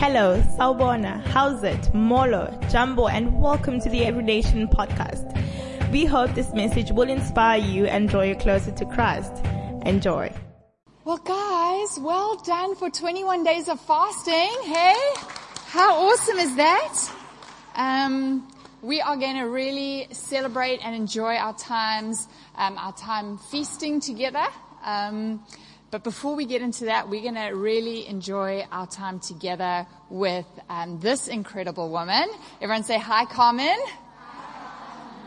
Hello, Sawubona, how's it, Molo, Jambo, and welcome to the Every Nation podcast. We hope this message will inspire you and draw you closer to Christ. Enjoy. Well, guys, well done for 21 days of fasting. Hey, how awesome is that? Um, we are going to really celebrate and enjoy our times, um, our time feasting together. Um, but before we get into that, we're going to really enjoy our time together with um, this incredible woman. Everyone say hi, Carmen.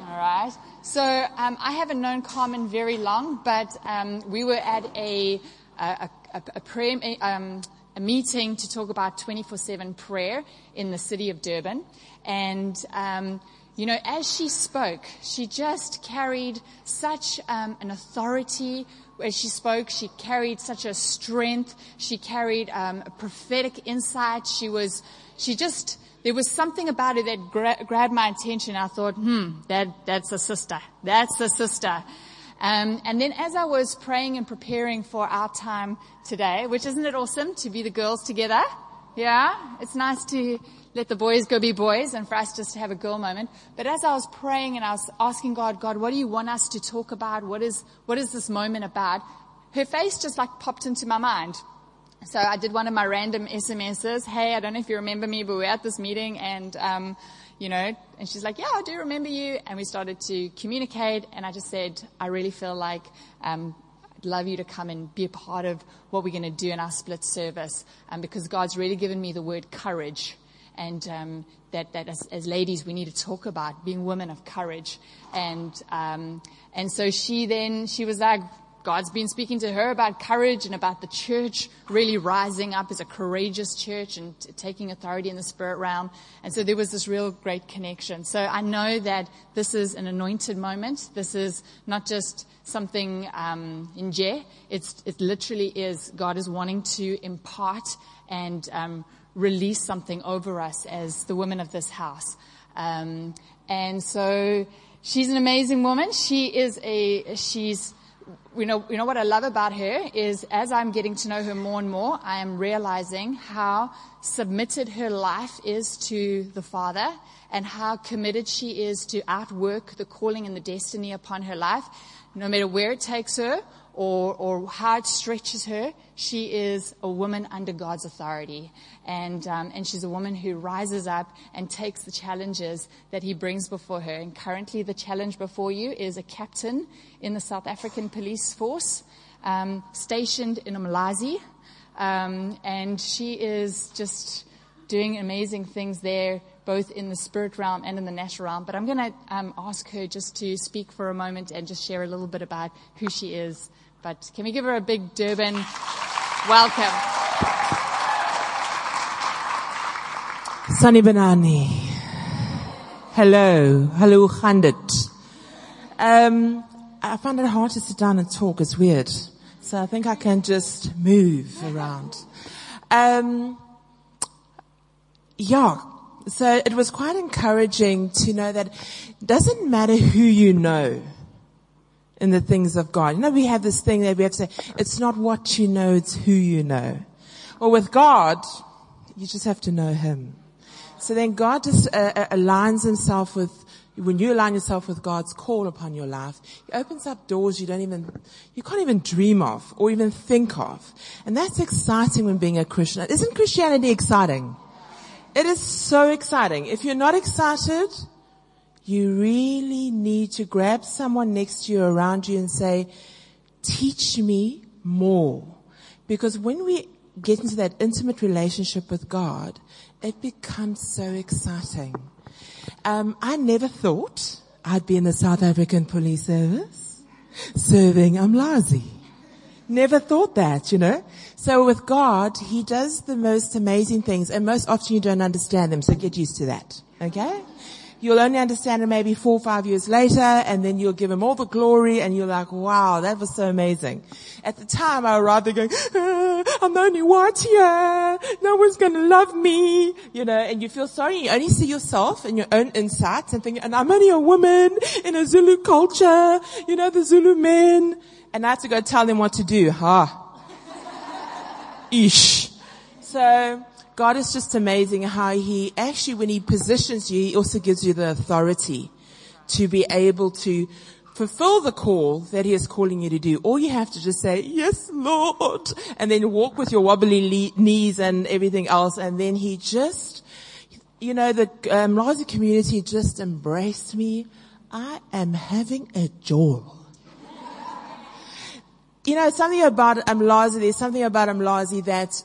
All right. So um, I haven't known Carmen very long, but um, we were at a a, a, a prayer. Um, a meeting to talk about 24-7 prayer in the city of Durban. And, um, you know, as she spoke, she just carried such um, an authority as she spoke, she carried such a strength. She carried um, a prophetic insight. She was, she just, there was something about it that gra- grabbed my attention. I thought, hmm, that, that's a sister. That's a sister. Um, and then as I was praying and preparing for our time today, which isn't it awesome to be the girls together? Yeah, it's nice to let the boys go be boys and for us just to have a girl moment. But as I was praying and I was asking God, God, what do you want us to talk about? What is, what is this moment about? Her face just like popped into my mind. So I did one of my random SMSs. Hey, I don't know if you remember me, but we we're at this meeting and, um, you know, and she's like, yeah, I do remember you. And we started to communicate and I just said, I really feel like, um, I'd love you to come and be a part of what we're going to do in our split service. Um, because God's really given me the word courage and um, that, that as, as, ladies we need to talk about being women of courage. And um, and so she then she was like, God's been speaking to her about courage and about the church really rising up as a courageous church and t- taking authority in the spirit realm. And so there was this real great connection. So I know that this is an anointed moment. This is not just something um, in J. It's it literally is God is wanting to impart and um, release something over us as the women of this house. Um, and so she's an amazing woman. She is a, she's, you know, you know what I love about her is as I'm getting to know her more and more, I am realizing how submitted her life is to the Father and how committed she is to outwork the calling and the destiny upon her life. No matter where it takes her or, or how it stretches her, she is a woman under God's authority. And, um, and she's a woman who rises up and takes the challenges that he brings before her. And currently the challenge before you is a captain in the South African police force, um, stationed in Umlazi. Um, and she is just doing amazing things there both in the spirit realm and in the natural realm. But I'm going to um, ask her just to speak for a moment and just share a little bit about who she is but can we give her a big Durban welcome? Sanibonani. Hello. Hello, Khandit. Um, I find it hard to sit down and talk. It's weird. So I think I can just move around. Um, yeah. So it was quite encouraging to know that it doesn't matter who you know in the things of God. You know, we have this thing that we have to say, it's not what you know, it's who you know. Well, with God, you just have to know Him. So then God just uh, uh, aligns Himself with, when you align yourself with God's call upon your life, He opens up doors you don't even, you can't even dream of or even think of. And that's exciting when being a Christian. Isn't Christianity exciting? It is so exciting. If you're not excited, you really need to grab someone next to you around you and say, teach me more. Because when we get into that intimate relationship with God, it becomes so exciting. Um, I never thought I'd be in the South African Police Service serving Umlazi. Never thought that, you know. So with God, He does the most amazing things and most often you don't understand them, so get used to that. Okay? You'll only understand it maybe four or five years later and then you'll give him all the glory and you're like, wow, that was so amazing. At the time I arrived there going, ah, I'm the only white here. No one's going to love me. You know, and you feel sorry. You only see yourself and your own insights and think, and I'm only a woman in a Zulu culture. You know, the Zulu men. And I have to go tell them what to do. Ha. Huh? Ish. So, God is just amazing how he actually, when he positions you, he also gives you the authority to be able to fulfill the call that he is calling you to do. All you have to just say, yes, Lord, and then walk with your wobbly le- knees and everything else. And then he just, you know, the um, Lazi community just embraced me. I am having a joy. you know, something about Umlazi, there's something about Umlazi that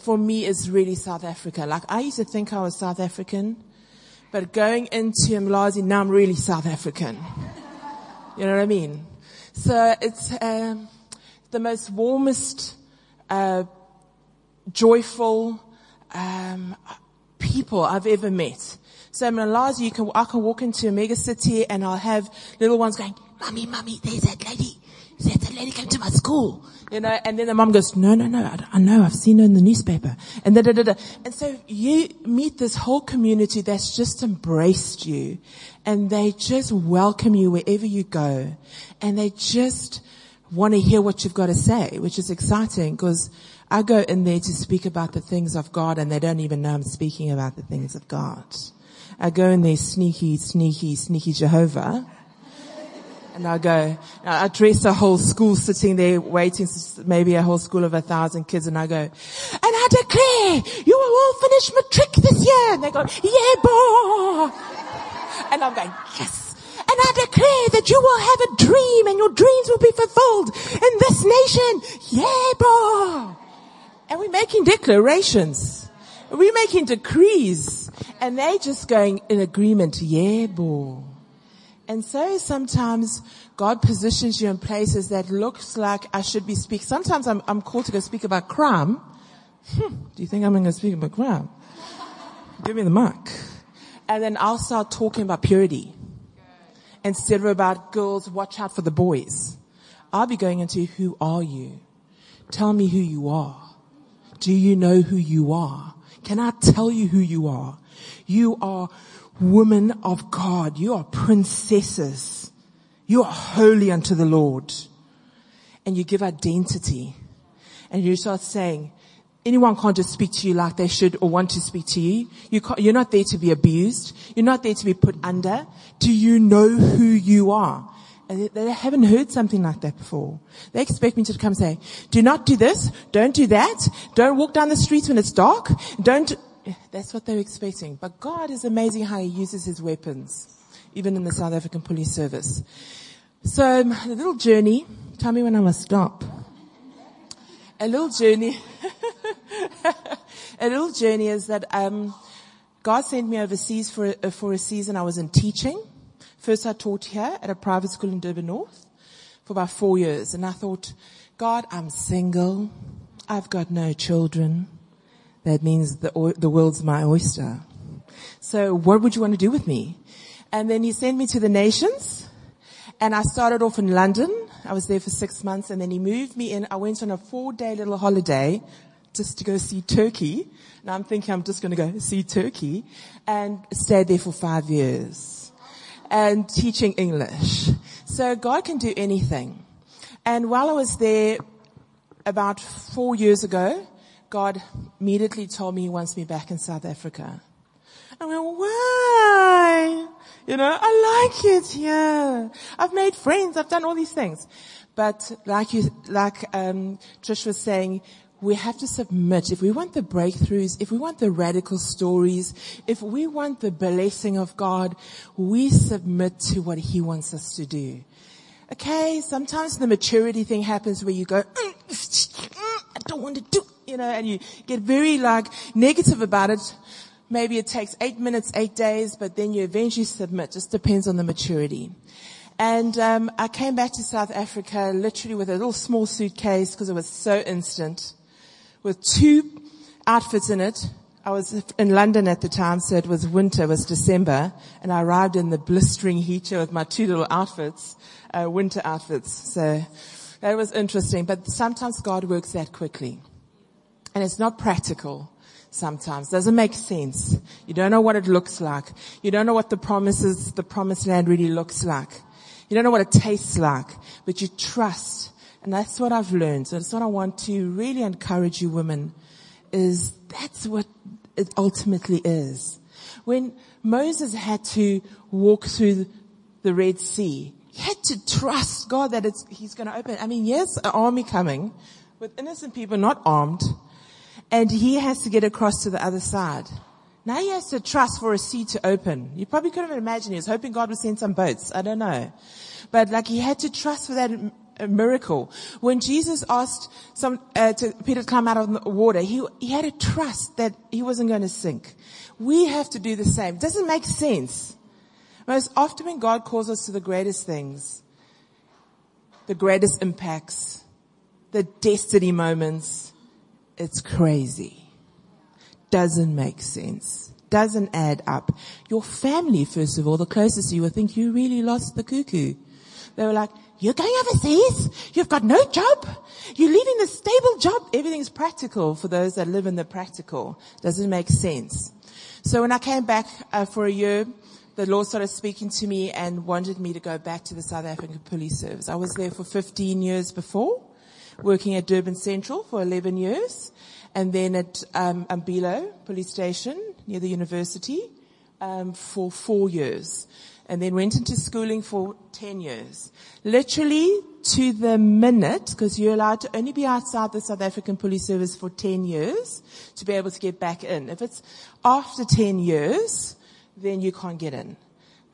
for me is really South Africa. Like I used to think I was South African, but going into Umlazi, now I'm really South African. You know what I mean? So it's um, the most warmest, uh, joyful um, people I've ever met. So in Umlazi, you can I can walk into a mega city and I'll have little ones going, "Mummy, mummy, there's that lady. There's that lady came to my school." You know, and then the mom goes, "No, no, no, I, I know. I've seen her in the newspaper." And da da da da. And so you meet this whole community that's just embraced you, and they just welcome you wherever you go, and they just want to hear what you've got to say, which is exciting because I go in there to speak about the things of God and they don't even know I'm speaking about the things of God. I go in there sneaky, sneaky, sneaky Jehovah. And I go, I address a whole school sitting there waiting, maybe a whole school of a thousand kids, and I go, and I declare, you will all finish matric this year. And they go, yeah, boy. And I'm going, yes. And I declare that you will have a dream and your dreams will be fulfilled in this nation. Yeah, boy. And we're making declarations. We're making decrees. And they're just going in agreement. Yeah, boy. And so sometimes God positions you in places that looks like I should be speaking. Sometimes I'm, I'm called to go speak about crime. Hmm, do you think I'm going to speak about crime? Give me the mic. And then I'll start talking about purity. Instead of about girls, watch out for the boys. I'll be going into who are you? Tell me who you are. Do you know who you are? Can I tell you who you are? You are women of God. You are princesses. You are holy unto the Lord. And you give identity. And you start saying, anyone can't just speak to you like they should or want to speak to you. you you're not there to be abused. You're not there to be put under. Do you know who you are? And they haven't heard something like that before. They expect me to come say, do not do this, don't do that, don't walk down the streets when it's dark, don't, that's what they're expecting. But God is amazing how He uses His weapons, even in the South African Police Service. So, a little journey. Tell me when I must stop. A little journey. a little journey is that um, God sent me overseas for a, for a season. I was in teaching. First, I taught here at a private school in Durban North for about four years, and I thought, God, I'm single. I've got no children. That means the, the world's my oyster. So what would you want to do with me? And then he sent me to the nations and I started off in London. I was there for six months and then he moved me in. I went on a four day little holiday just to go see Turkey. Now I'm thinking I'm just going to go see Turkey and stayed there for five years and teaching English. So God can do anything. And while I was there about four years ago, God immediately told me he wants me back in South Africa. I went, why? You know, I like it here. I've made friends. I've done all these things. But like you, like, um, Trish was saying, we have to submit. If we want the breakthroughs, if we want the radical stories, if we want the blessing of God, we submit to what He wants us to do. Okay, sometimes the maturity thing happens where you go, mm, mm, I don't want to do you know, and you get very like negative about it. Maybe it takes eight minutes, eight days, but then you eventually submit. Just depends on the maturity. And um, I came back to South Africa literally with a little small suitcase because it was so instant, with two outfits in it. I was in London at the time, so it was winter, it was December, and I arrived in the blistering heat with my two little outfits, uh, winter outfits. So that was interesting, but sometimes God works that quickly. And it's not practical sometimes. Doesn't make sense. You don't know what it looks like. You don't know what the promises, the promised land really looks like. You don't know what it tastes like, but you trust. And that's what I've learned. So that's what I want to really encourage you women is that's what it ultimately is. When Moses had to walk through the Red Sea, he had to trust God that he's going to open. I mean, yes, an army coming with innocent people not armed and he has to get across to the other side. Now he has to trust for a sea to open. You probably couldn't imagine. He was hoping God would send some boats. I don't know. But like he had to trust for that miracle. When Jesus asked some, uh, to Peter to climb out of the water, he, he had to trust that he wasn't going to sink. We have to do the same. Doesn't make sense. Most often when God calls us to the greatest things, the greatest impacts, the destiny moments, it's crazy doesn't make sense. Doesn't add up. Your family, first of all, the closest you will think you really lost the cuckoo. They were like, you're going overseas? You've got no job? You're leaving the stable job? Everything's practical for those that live in the practical. Doesn't make sense. So when I came back uh, for a year, the Lord started speaking to me and wanted me to go back to the South African Police Service. I was there for 15 years before, working at Durban Central for 11 years and then at um, Umbilo police station near the university um, for four years, and then went into schooling for ten years. Literally to the minute, because you're allowed to only be outside the South African Police Service for ten years to be able to get back in. If it's after ten years, then you can't get in.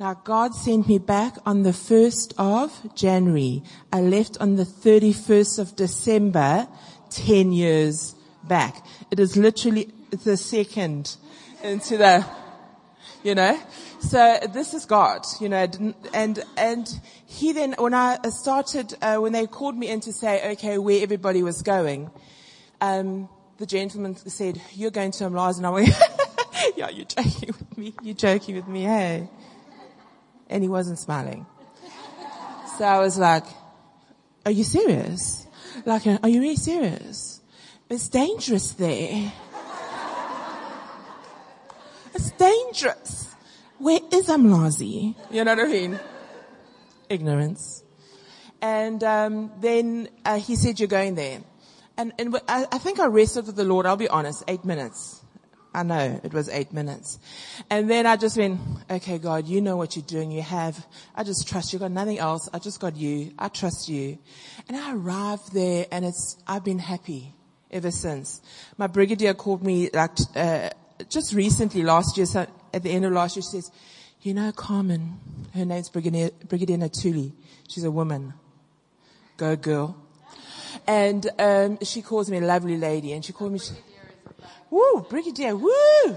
Now God sent me back on the 1st of January. I left on the 31st of December, 10 years back. It is literally the second into the, you know. So this is God, you know, and and he then when I started uh, when they called me in to say okay where everybody was going, um, the gentleman said you're going to Umlazi and I went yeah you're joking with me you're joking with me hey, and he wasn't smiling. So I was like, are you serious? Like, are you really serious? It's dangerous there. It's dangerous. Where is Umlazi? You know what I mean? Ignorance. And um, then uh, he said, "You're going there." And, and I, I think I wrestled with the Lord. I'll be honest, eight minutes. I know it was eight minutes. And then I just went, okay, God, you know what you're doing. You have, I just trust you. Got nothing else. I just got you. I trust you. And I arrived there and it's, I've been happy ever since. My brigadier called me like, uh, just recently last year, so at the end of last year, she says, you know, Carmen, her name's Brigadier, Brigadier Natuli. She's a woman. Go girl. And, um, she calls me a lovely lady and she called me, she, woo, Brigadier, woo!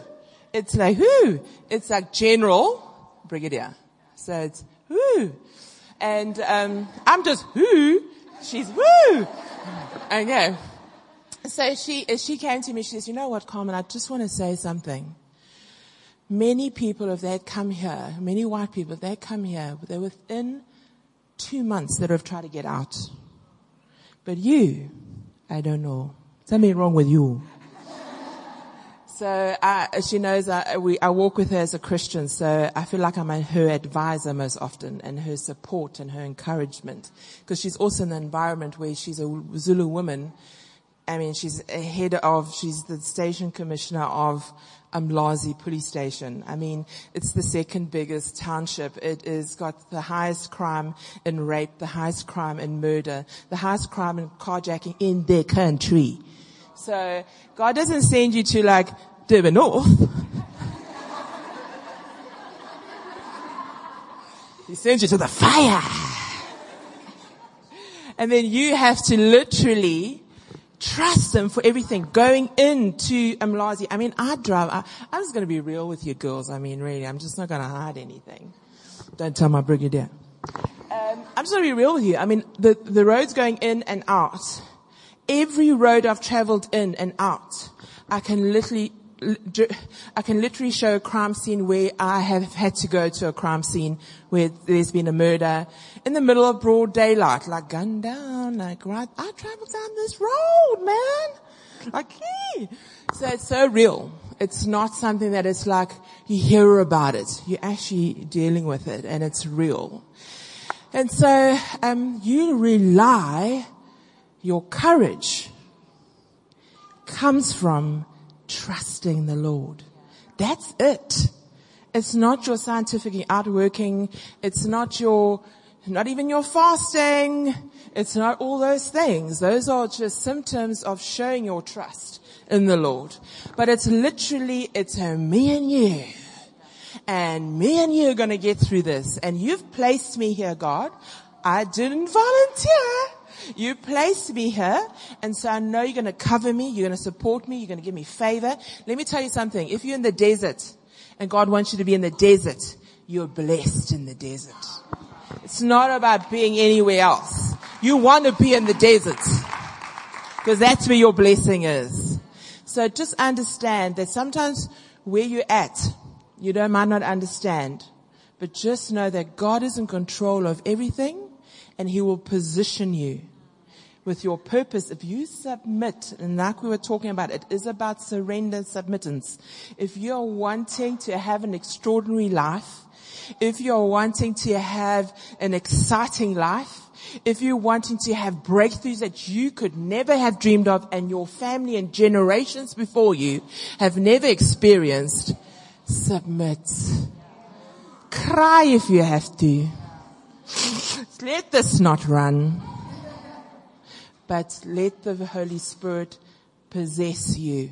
It's like who? It's like General Brigadier. So it's who? And, um, I'm just who? She's woo! Okay. So she, she came to me, she says, you know what, Carmen, I just want to say something. Many people, if they come here, many white people, they come here, they're within two months that have tried to get out. But you, I don't know. Something wrong with you. So I, she knows I, we, I walk with her as a Christian, so I feel like I'm her advisor most often and her support and her encouragement. Because she's also in an environment where she's a Zulu woman I mean, she's head of, she's the station commissioner of Umlazi police station. I mean, it's the second biggest township. It has got the highest crime in rape, the highest crime in murder, the highest crime in carjacking in their country. So God doesn't send you to like Durban North. he sends you to the fire. And then you have to literally trust him for everything. Going into Umlazi, I mean, I drive, I, I'm just going to be real with you girls. I mean, really, I'm just not going to hide anything. Don't tell my brigadier. Um, I'm just going to be real with you. I mean, the, the roads going in and out, every road I've traveled in and out, I can literally I can literally show a crime scene where I have had to go to a crime scene where there's been a murder in the middle of broad daylight, like gun down, like right, I traveled down this road, man. Like, hey. So it's so real. It's not something that it's like you hear about it. You're actually dealing with it and it's real. And so, um, you rely, your courage comes from trusting the Lord. That's it. It's not your scientific outworking. It's not your, not even your fasting. It's not all those things. Those are just symptoms of showing your trust in the Lord. But it's literally, it's a me and you. And me and you are going to get through this. And you've placed me here, God. I didn't volunteer. You placed me here, and so I know you're going to cover me, you're going to support me, you're going to give me favor. Let me tell you something. If you're in the desert, and God wants you to be in the desert, you're blessed in the desert. It's not about being anywhere else. You want to be in the desert, because that's where your blessing is. So just understand that sometimes where you're at, you don't might not understand, but just know that God is in control of everything and he will position you with your purpose, if you submit, and like we were talking about, it is about surrender and submittance. If you're wanting to have an extraordinary life, if you're wanting to have an exciting life, if you're wanting to have breakthroughs that you could never have dreamed of and your family and generations before you have never experienced, submit. Cry if you have to. Let this not run but let the Holy Spirit possess you,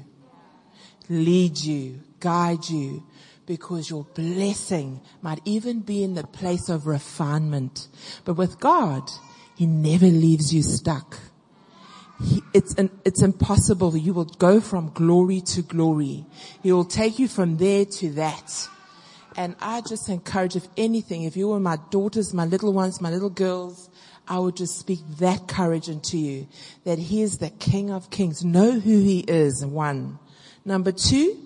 lead you, guide you, because your blessing might even be in the place of refinement. But with God, He never leaves you stuck. He, it's an, it's impossible. You will go from glory to glory. He will take you from there to that. And I just encourage, if anything, if you were my daughters, my little ones, my little girls, I would just speak that courage into you that he is the King of Kings. Know who he is, one. Number two,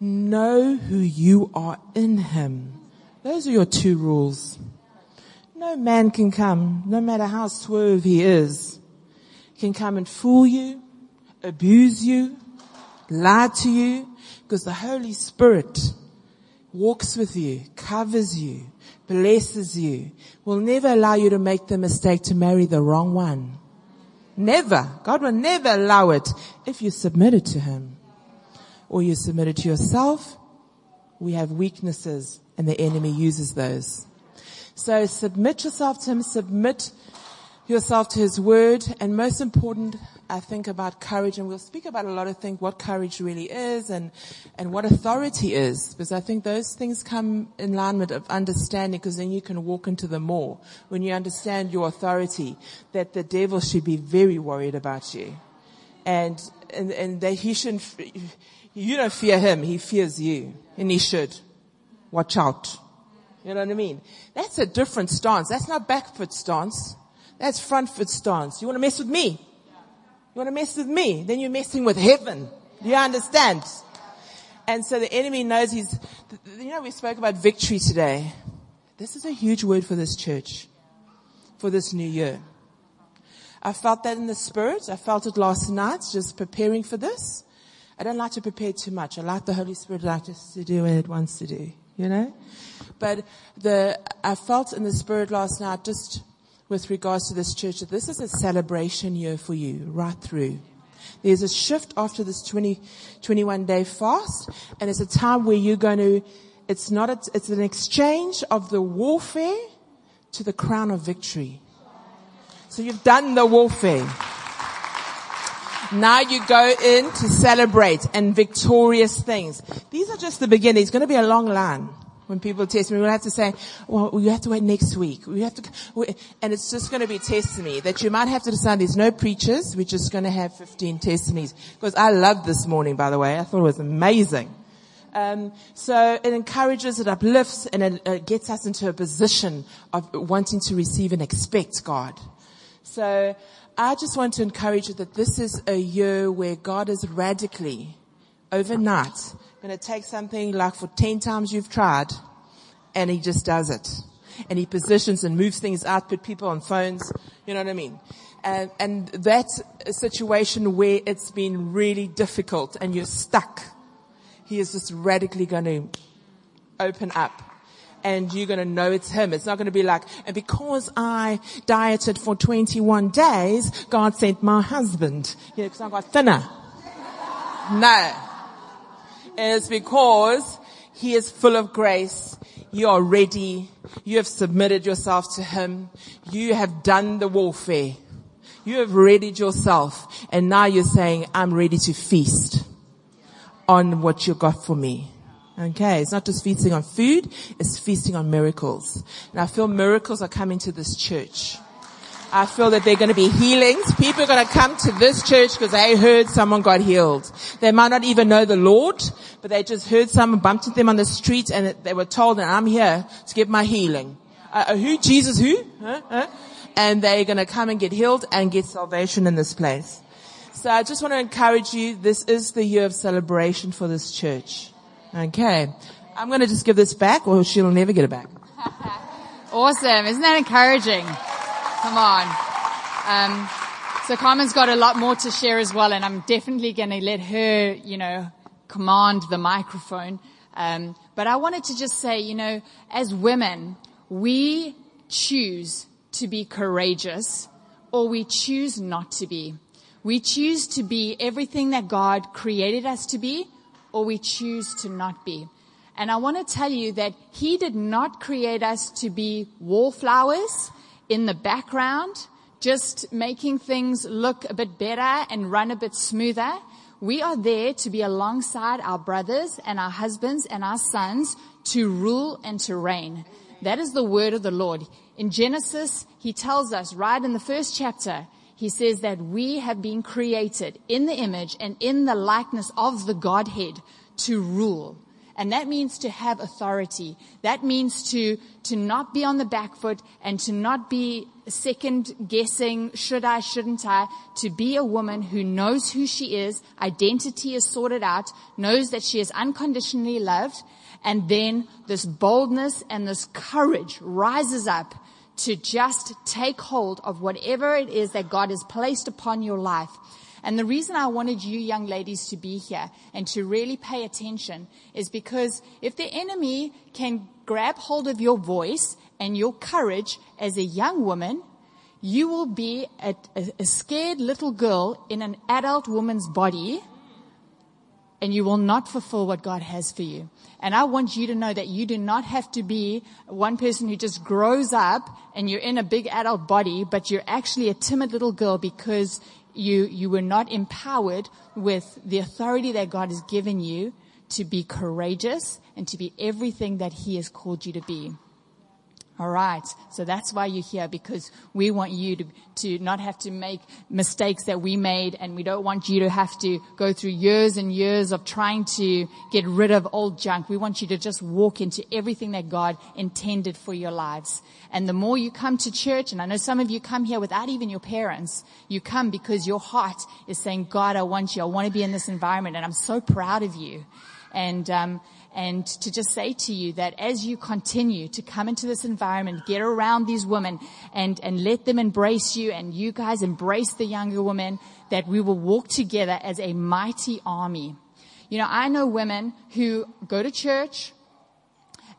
know who you are in him. Those are your two rules. No man can come, no matter how swerve he is, can come and fool you, abuse you, lie to you, because the Holy Spirit walks with you, covers you, blesses you, will never allow you to make the mistake to marry the wrong one. Never. God will never allow it if you submit it to Him. Or you submit it to yourself. We have weaknesses and the enemy uses those. So submit yourself to Him, submit yourself to His Word, and most important, I think about courage, and we'll speak about a lot of things, what courage really is and, and what authority is, because I think those things come in line with understanding, because then you can walk into them more. When you understand your authority, that the devil should be very worried about you. And, and, and that he shouldn't, you don't fear him, he fears you. And he should. Watch out. You know what I mean? That's a different stance. That's not back foot stance. That's front foot stance. You want to mess with me? You want to mess with me? Then you're messing with heaven. Do you understand? And so the enemy knows he's, you know, we spoke about victory today. This is a huge word for this church, for this new year. I felt that in the spirit. I felt it last night, just preparing for this. I don't like to prepare too much. I like the Holy Spirit like just to do what it wants to do, you know? But the, I felt in the spirit last night just with regards to this church that this is a celebration year for you right through. There's a shift after this 20, 21 day fast and it's a time where you're going to, it's not, a, it's an exchange of the warfare to the crown of victory. So you've done the warfare. Now you go in to celebrate and victorious things. These are just the beginning. It's going to be a long line when people test me, we'll have to say, well, you have to wait next week. We have to, and it's just going to be testimony that you might have to decide there's no preachers. We're just going to have 15 testimonies. Because I loved this morning, by the way. I thought it was amazing. Um, so it encourages, it uplifts, and it, it gets us into a position of wanting to receive and expect God. So I just want to encourage you that this is a year where God is radically, overnight, going to take something like for 10 times you've tried and he just does it. And he positions and moves things out, put people on phones. You know what I mean? And, and that's a situation where it's been really difficult and you're stuck. He is just radically going to open up and you're going to know it's him. It's not going to be like, and because I dieted for 21 days, God sent my husband. You know, because I got thinner. No. It's because he is full of grace. You are ready. You have submitted yourself to him. You have done the warfare. You have readied yourself. And now you're saying, I'm ready to feast on what you got for me. Okay, it's not just feasting on food, it's feasting on miracles. And I feel miracles are coming to this church. I feel that there are going to be healings. People are going to come to this church because they heard someone got healed. They might not even know the Lord, but they just heard someone bumped into them on the street and they were told that I'm here to get my healing. Uh, uh who? Jesus who? Huh? Huh? And they're going to come and get healed and get salvation in this place. So I just want to encourage you. This is the year of celebration for this church. Okay. I'm going to just give this back or she'll never get it back. awesome. Isn't that encouraging? Come on. Um, so Carmen's got a lot more to share as well, and I'm definitely going to let her, you know, command the microphone. Um, but I wanted to just say, you know, as women, we choose to be courageous or we choose not to be. We choose to be everything that God created us to be or we choose to not be. And I want to tell you that He did not create us to be wallflowers in the background, just making things look a bit better and run a bit smoother. We are there to be alongside our brothers and our husbands and our sons to rule and to reign. That is the word of the Lord. In Genesis, he tells us right in the first chapter, he says that we have been created in the image and in the likeness of the Godhead to rule. And that means to have authority. That means to, to not be on the back foot and to not be second guessing, should I, shouldn't I, to be a woman who knows who she is, identity is sorted out, knows that she is unconditionally loved, and then this boldness and this courage rises up to just take hold of whatever it is that God has placed upon your life and the reason I wanted you young ladies to be here and to really pay attention is because if the enemy can grab hold of your voice and your courage as a young woman, you will be a, a, a scared little girl in an adult woman's body and you will not fulfill what God has for you. And I want you to know that you do not have to be one person who just grows up and you're in a big adult body, but you're actually a timid little girl because you, you were not empowered with the authority that God has given you to be courageous and to be everything that He has called you to be. All right. So that's why you're here because we want you to, to not have to make mistakes that we made and we don't want you to have to go through years and years of trying to get rid of old junk. We want you to just walk into everything that God intended for your lives. And the more you come to church, and I know some of you come here without even your parents, you come because your heart is saying, God, I want you. I want to be in this environment and I'm so proud of you. And, um, and to just say to you that as you continue to come into this environment, get around these women and, and let them embrace you and you guys embrace the younger women, that we will walk together as a mighty army. You know, I know women who go to church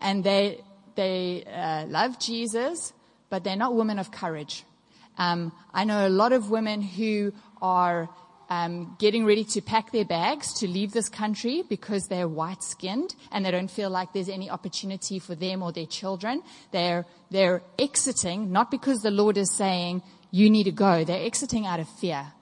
and they, they uh, love Jesus, but they're not women of courage. Um, I know a lot of women who are um, getting ready to pack their bags to leave this country because they're white skinned and they don't feel like there's any opportunity for them or their children. They're, they're exiting, not because the Lord is saying, you need to go. They're exiting out of fear.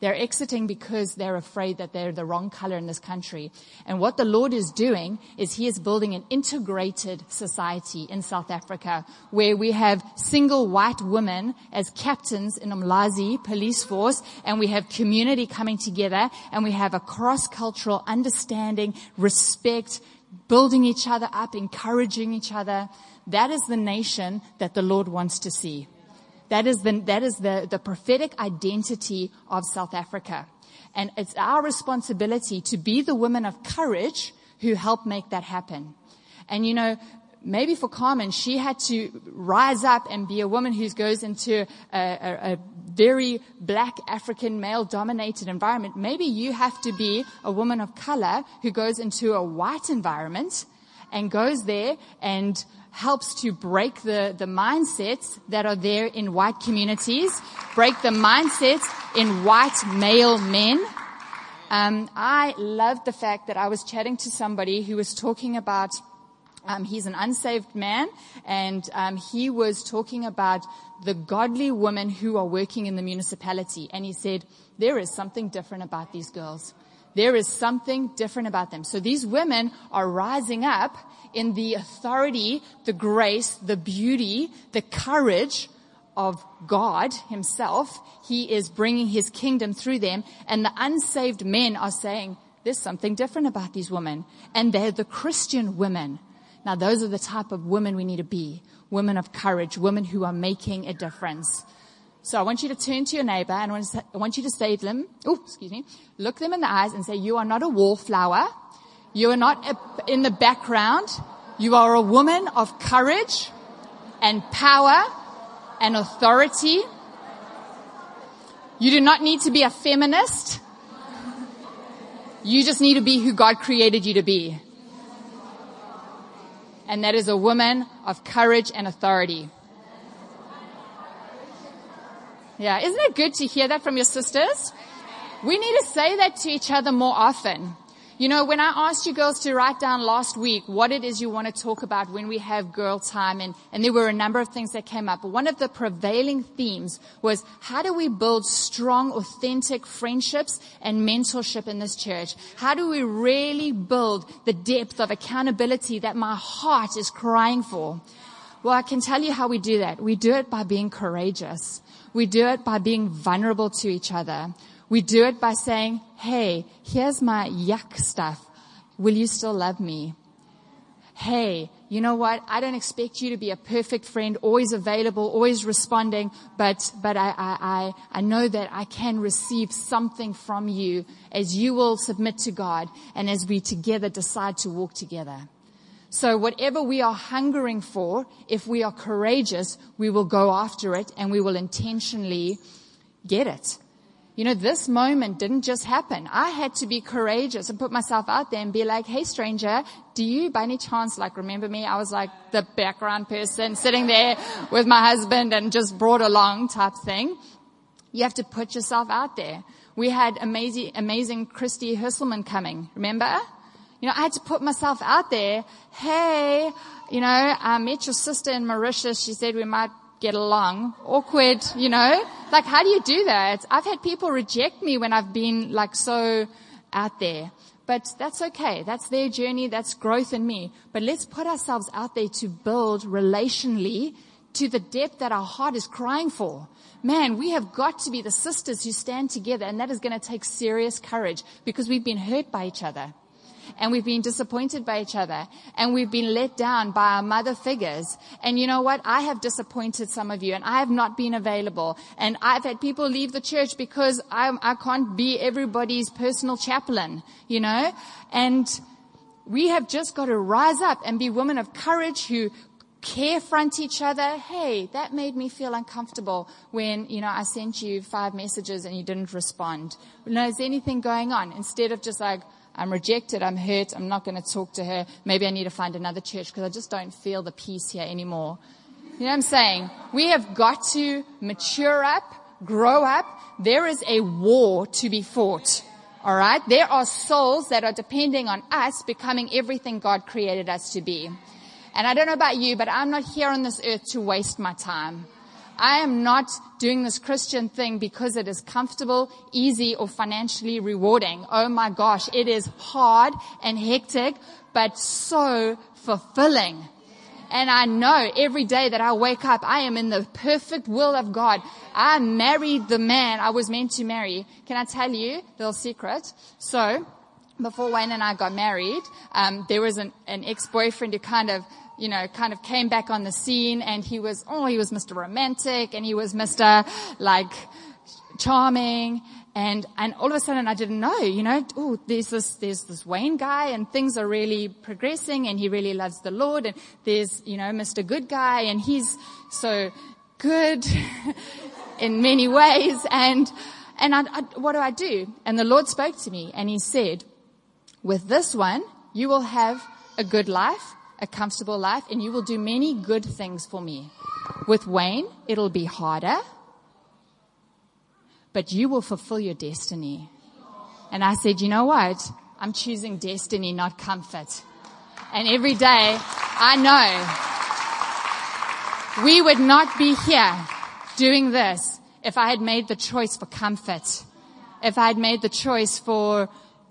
They're exiting because they're afraid that they're the wrong color in this country. And what the Lord is doing is He is building an integrated society in South Africa where we have single white women as captains in Umlazi police force and we have community coming together and we have a cross-cultural understanding, respect, building each other up, encouraging each other. That is the nation that the Lord wants to see. That is the, that is the, the prophetic identity of South Africa. And it's our responsibility to be the women of courage who help make that happen. And you know, maybe for Carmen, she had to rise up and be a woman who goes into a, a, a very black African male dominated environment. Maybe you have to be a woman of color who goes into a white environment and goes there and helps to break the, the mindsets that are there in white communities, break the mindsets in white male men, Um, I loved the fact that I was chatting to somebody who was talking about um, he's an unsaved man, and um, he was talking about the godly women who are working in the municipality. And he said, there is something different about these girls. There is something different about them. So these women are rising up in the authority, the grace, the beauty, the courage of God himself. He is bringing his kingdom through them. And the unsaved men are saying, there's something different about these women. And they're the Christian women. Now those are the type of women we need to be. Women of courage, women who are making a difference. So I want you to turn to your neighbor and I want you to say to them, oh, excuse me, look them in the eyes and say, you are not a wallflower. You are not in the background. You are a woman of courage and power and authority. You do not need to be a feminist. You just need to be who God created you to be and that is a woman of courage and authority. Yeah, isn't it good to hear that from your sisters? We need to say that to each other more often. You know, when I asked you girls to write down last week what it is you want to talk about when we have girl time and, and there were a number of things that came up. But one of the prevailing themes was how do we build strong, authentic friendships and mentorship in this church? How do we really build the depth of accountability that my heart is crying for? Well, I can tell you how we do that. We do it by being courageous. We do it by being vulnerable to each other. We do it by saying, hey, here's my yuck stuff. Will you still love me? Hey, you know what? I don't expect you to be a perfect friend, always available, always responding, but, but I, I, I, I know that I can receive something from you as you will submit to God and as we together decide to walk together. So whatever we are hungering for, if we are courageous, we will go after it and we will intentionally get it. You know, this moment didn't just happen. I had to be courageous and put myself out there and be like, hey stranger, do you by any chance like remember me? I was like the background person sitting there with my husband and just brought along type thing. You have to put yourself out there. We had amazing, amazing Christy Husselman coming. Remember? You know, I had to put myself out there. Hey, you know, I met your sister in Mauritius. She said we might get along. Awkward, you know? Like, how do you do that? I've had people reject me when I've been like so out there. But that's okay. That's their journey. That's growth in me. But let's put ourselves out there to build relationally to the depth that our heart is crying for. Man, we have got to be the sisters who stand together and that is going to take serious courage because we've been hurt by each other and we've been disappointed by each other and we've been let down by our mother figures. And you know what? I have disappointed some of you and I have not been available and I've had people leave the church because I, I can't be everybody's personal chaplain, you know, and we have just got to rise up and be women of courage who care carefront each other. Hey, that made me feel uncomfortable when, you know, I sent you five messages and you didn't respond. Is anything going on? Instead of just like, I'm rejected. I'm hurt. I'm not going to talk to her. Maybe I need to find another church because I just don't feel the peace here anymore. You know what I'm saying? We have got to mature up, grow up. There is a war to be fought. All right. There are souls that are depending on us becoming everything God created us to be. And I don't know about you, but I'm not here on this earth to waste my time. I am not doing this Christian thing because it is comfortable, easy, or financially rewarding. Oh my gosh, it is hard and hectic, but so fulfilling. And I know every day that I wake up, I am in the perfect will of God. I married the man I was meant to marry. Can I tell you a little secret? So, before Wayne and I got married, um, there was an, an ex-boyfriend who kind of you know, kind of came back on the scene and he was, oh, he was Mr. Romantic and he was Mr. like charming and, and all of a sudden I didn't know, you know, oh, there's this, there's this Wayne guy and things are really progressing and he really loves the Lord and there's, you know, Mr. Good guy and he's so good in many ways and, and I, I, what do I do? And the Lord spoke to me and he said, with this one, you will have a good life a comfortable life and you will do many good things for me. With Wayne, it'll be harder, but you will fulfill your destiny. And I said, you know what? I'm choosing destiny, not comfort. And every day I know we would not be here doing this if I had made the choice for comfort. If I had made the choice for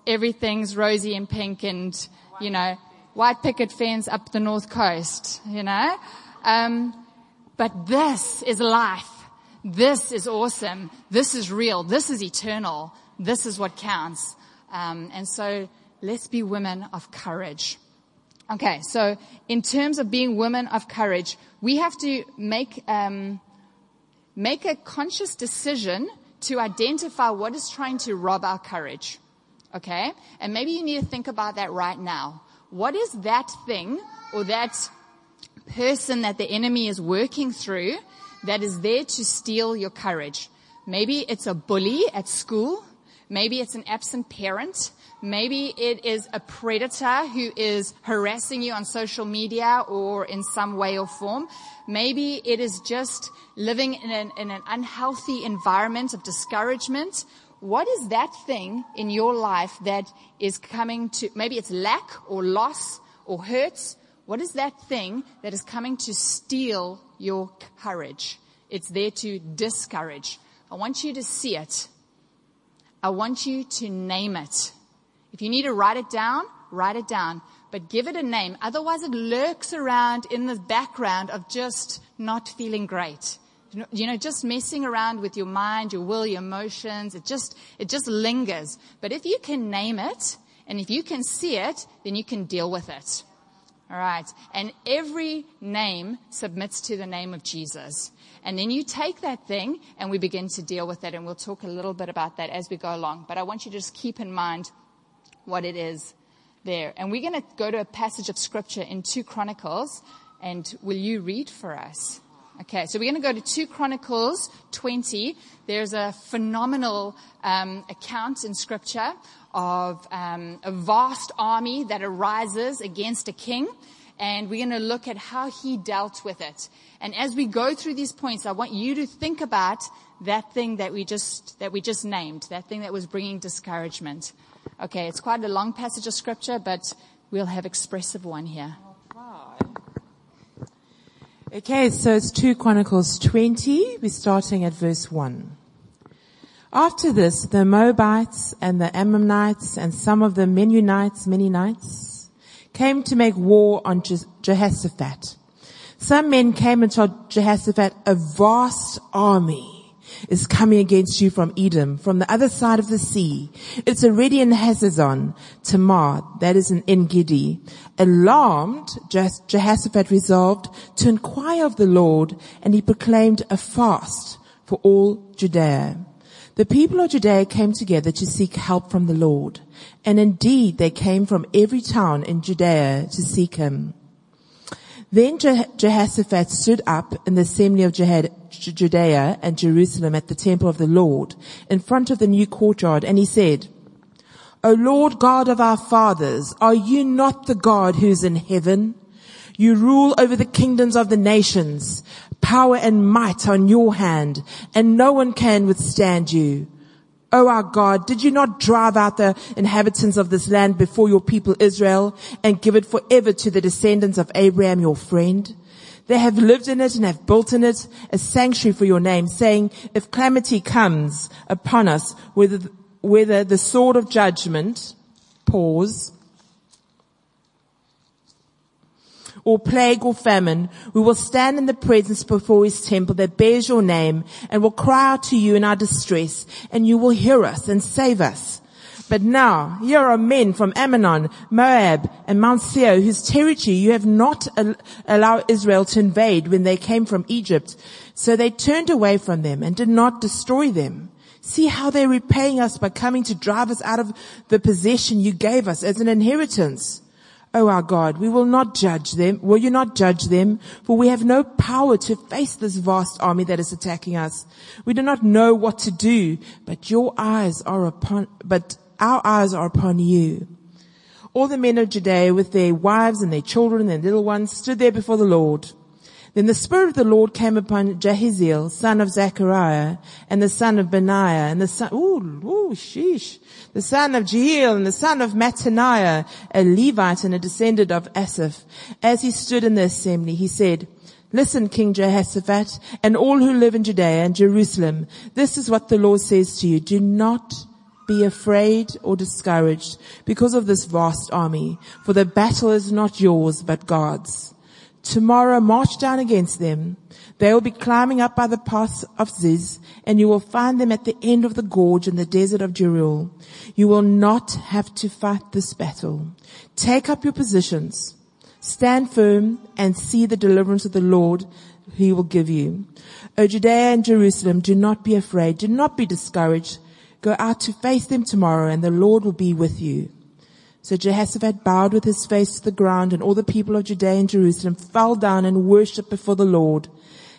everything's rosy and pink and, you know, white picket fence up the north coast, you know? Um, but this is life. This is awesome. This is real. This is eternal. This is what counts. Um, and so let's be women of courage. Okay, so in terms of being women of courage, we have to make um, make a conscious decision to identify what is trying to rob our courage. Okay, and maybe you need to think about that right now. What is that thing or that person that the enemy is working through that is there to steal your courage? Maybe it's a bully at school. Maybe it's an absent parent. Maybe it is a predator who is harassing you on social media or in some way or form. Maybe it is just living in an, in an unhealthy environment of discouragement. What is that thing in your life that is coming to, maybe it's lack or loss or hurts. What is that thing that is coming to steal your courage? It's there to discourage. I want you to see it. I want you to name it. If you need to write it down, write it down, but give it a name. Otherwise it lurks around in the background of just not feeling great. You know, just messing around with your mind, your will, your emotions. It just, it just lingers. But if you can name it and if you can see it, then you can deal with it. All right. And every name submits to the name of Jesus. And then you take that thing and we begin to deal with it. And we'll talk a little bit about that as we go along. But I want you to just keep in mind what it is there. And we're going to go to a passage of scripture in 2 Chronicles. And will you read for us? Okay, so we're going to go to 2 Chronicles 20. There's a phenomenal um, account in scripture of um, a vast army that arises against a king. And we're going to look at how he dealt with it. And as we go through these points, I want you to think about that thing that we just, that we just named, that thing that was bringing discouragement. Okay, it's quite a long passage of scripture, but we'll have expressive one here. Okay, so it's 2 Chronicles 20. We're starting at verse 1. After this, the Moabites and the Ammonites and some of the Meunites, Mennonites, came to make war on Jehoshaphat. Some men came and told Jehoshaphat, a vast army is coming against you from Edom, from the other side of the sea. It's already in Hazazon, Tamar, that is in En-gedi. Alarmed, Jehoshaphat resolved to inquire of the Lord, and he proclaimed a fast for all Judea. The people of Judea came together to seek help from the Lord, and indeed they came from every town in Judea to seek him. Then Jehoshaphat stood up in the assembly of Judea and Jerusalem at the temple of the Lord in front of the new courtyard and he said, O Lord God of our fathers, are you not the God who's in heaven? You rule over the kingdoms of the nations. Power and might on your hand and no one can withstand you. O our God, did you not drive out the inhabitants of this land before your people Israel and give it forever to the descendants of Abraham, your friend? They have lived in it and have built in it a sanctuary for your name, saying, if calamity comes upon us, whether, whether the sword of judgment, pause, or plague or famine, we will stand in the presence before his temple that bears your name and will cry out to you in our distress and you will hear us and save us. But now, here are men from Ammon, Moab, and Mount Seir, whose territory you have not al- allowed Israel to invade when they came from Egypt. So they turned away from them and did not destroy them. See how they're repaying us by coming to drive us out of the possession you gave us as an inheritance. O our God, we will not judge them. Will you not judge them? For we have no power to face this vast army that is attacking us. We do not know what to do, but your eyes are upon, but our eyes are upon you. All the men of Judea with their wives and their children and their little ones stood there before the Lord. Then the Spirit of the Lord came upon Jahaziel, son of Zechariah, and the son of Benaiah, and the son, ooh, ooh, sheesh, the son of Jehiel, and the son of Mattaniah, a Levite and a descendant of Asaph. As he stood in the assembly, he said, Listen, King Jehoshaphat, and all who live in Judea and Jerusalem, this is what the Lord says to you. Do not be afraid or discouraged because of this vast army, for the battle is not yours, but God's. Tomorrow march down against them. They will be climbing up by the pass of Ziz, and you will find them at the end of the gorge in the desert of Jeruel. You will not have to fight this battle. Take up your positions. Stand firm and see the deliverance of the Lord he will give you. O Judea and Jerusalem, do not be afraid. Do not be discouraged. Go out to face them tomorrow and the Lord will be with you. So Jehoshaphat bowed with his face to the ground and all the people of Judea and Jerusalem fell down and worshipped before the Lord.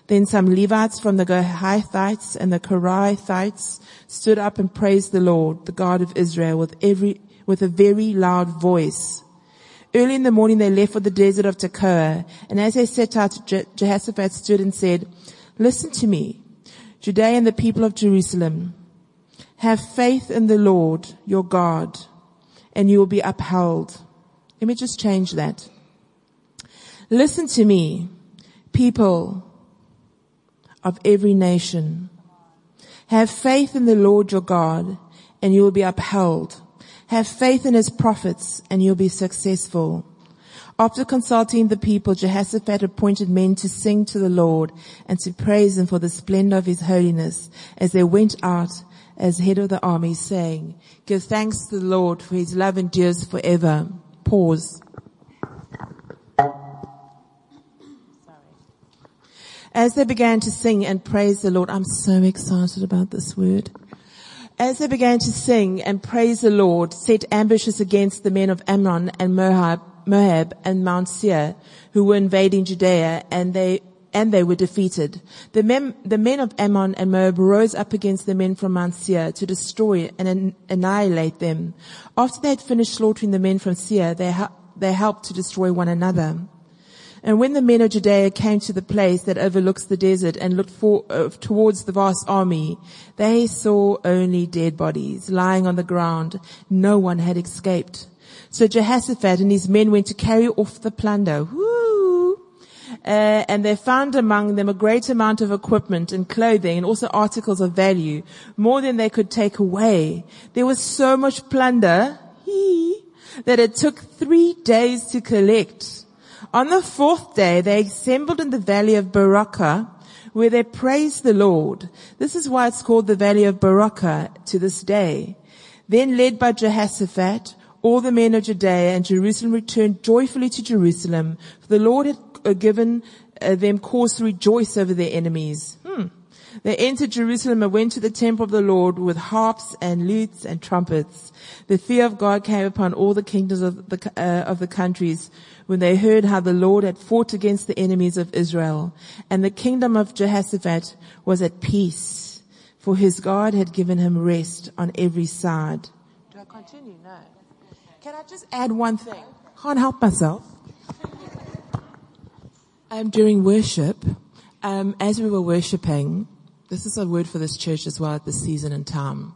Then some Levites from the Kohathites and the Korahites stood up and praised the Lord, the God of Israel with every, with a very loud voice. Early in the morning they left for the desert of Tekoa, and as they set out, Je- Jehoshaphat stood and said, listen to me, Judea and the people of Jerusalem. Have faith in the Lord, your God, and you will be upheld. Let me just change that. Listen to me, people of every nation. Have faith in the Lord your God, and you will be upheld. Have faith in his prophets and you'll be successful. After consulting the people, Jehoshaphat appointed men to sing to the Lord and to praise him for the splendor of his holiness as they went out as head of the army saying, give thanks to the Lord for his love endures forever. Pause. As they began to sing and praise the Lord, I'm so excited about this word. As they began to sing and praise the Lord, set ambushes against the men of Ammon and Moab, Moab and Mount Seir, who were invading Judea, and they and they were defeated. The men, the men of Ammon and Moab rose up against the men from Mount Seir to destroy and annihilate them. After they had finished slaughtering the men from Seir, they, they helped to destroy one another. And when the men of Judea came to the place that overlooks the desert and looked for, uh, towards the vast army, they saw only dead bodies lying on the ground. No one had escaped. So Jehoshaphat and his men went to carry off the plunder. Woo! Uh, and they found among them a great amount of equipment and clothing and also articles of value, more than they could take away. There was so much plunder that it took three days to collect. On the fourth day, they assembled in the valley of Berachah, where they praised the Lord. This is why it's called the valley of Berachah to this day. Then led by Jehoshaphat, all the men of Judea and Jerusalem returned joyfully to Jerusalem, for the Lord had given uh, them cause to rejoice over their enemies. Hmm. They entered Jerusalem and went to the temple of the Lord with harps and lutes and trumpets. The fear of God came upon all the kingdoms of the, uh, of the countries when they heard how the Lord had fought against the enemies of Israel. And the kingdom of Jehoshaphat was at peace, for his God had given him rest on every side. Do I continue? No. Can I just add one thing? Can't help myself. Um, during worship, um, as we were worshiping, this is a word for this church as well at this season and time.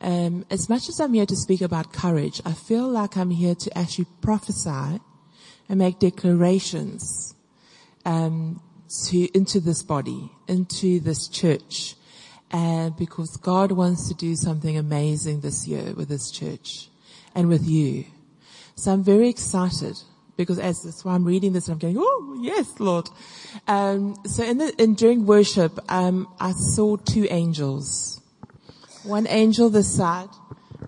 Um, as much as I'm here to speak about courage, I feel like I'm here to actually prophesy and make declarations um, to into this body, into this church, and because God wants to do something amazing this year with this church and with you. So I'm very excited because as that's why I'm reading this and I'm going, oh yes, Lord. Um, so in the in during worship, um, I saw two angels, one angel this side,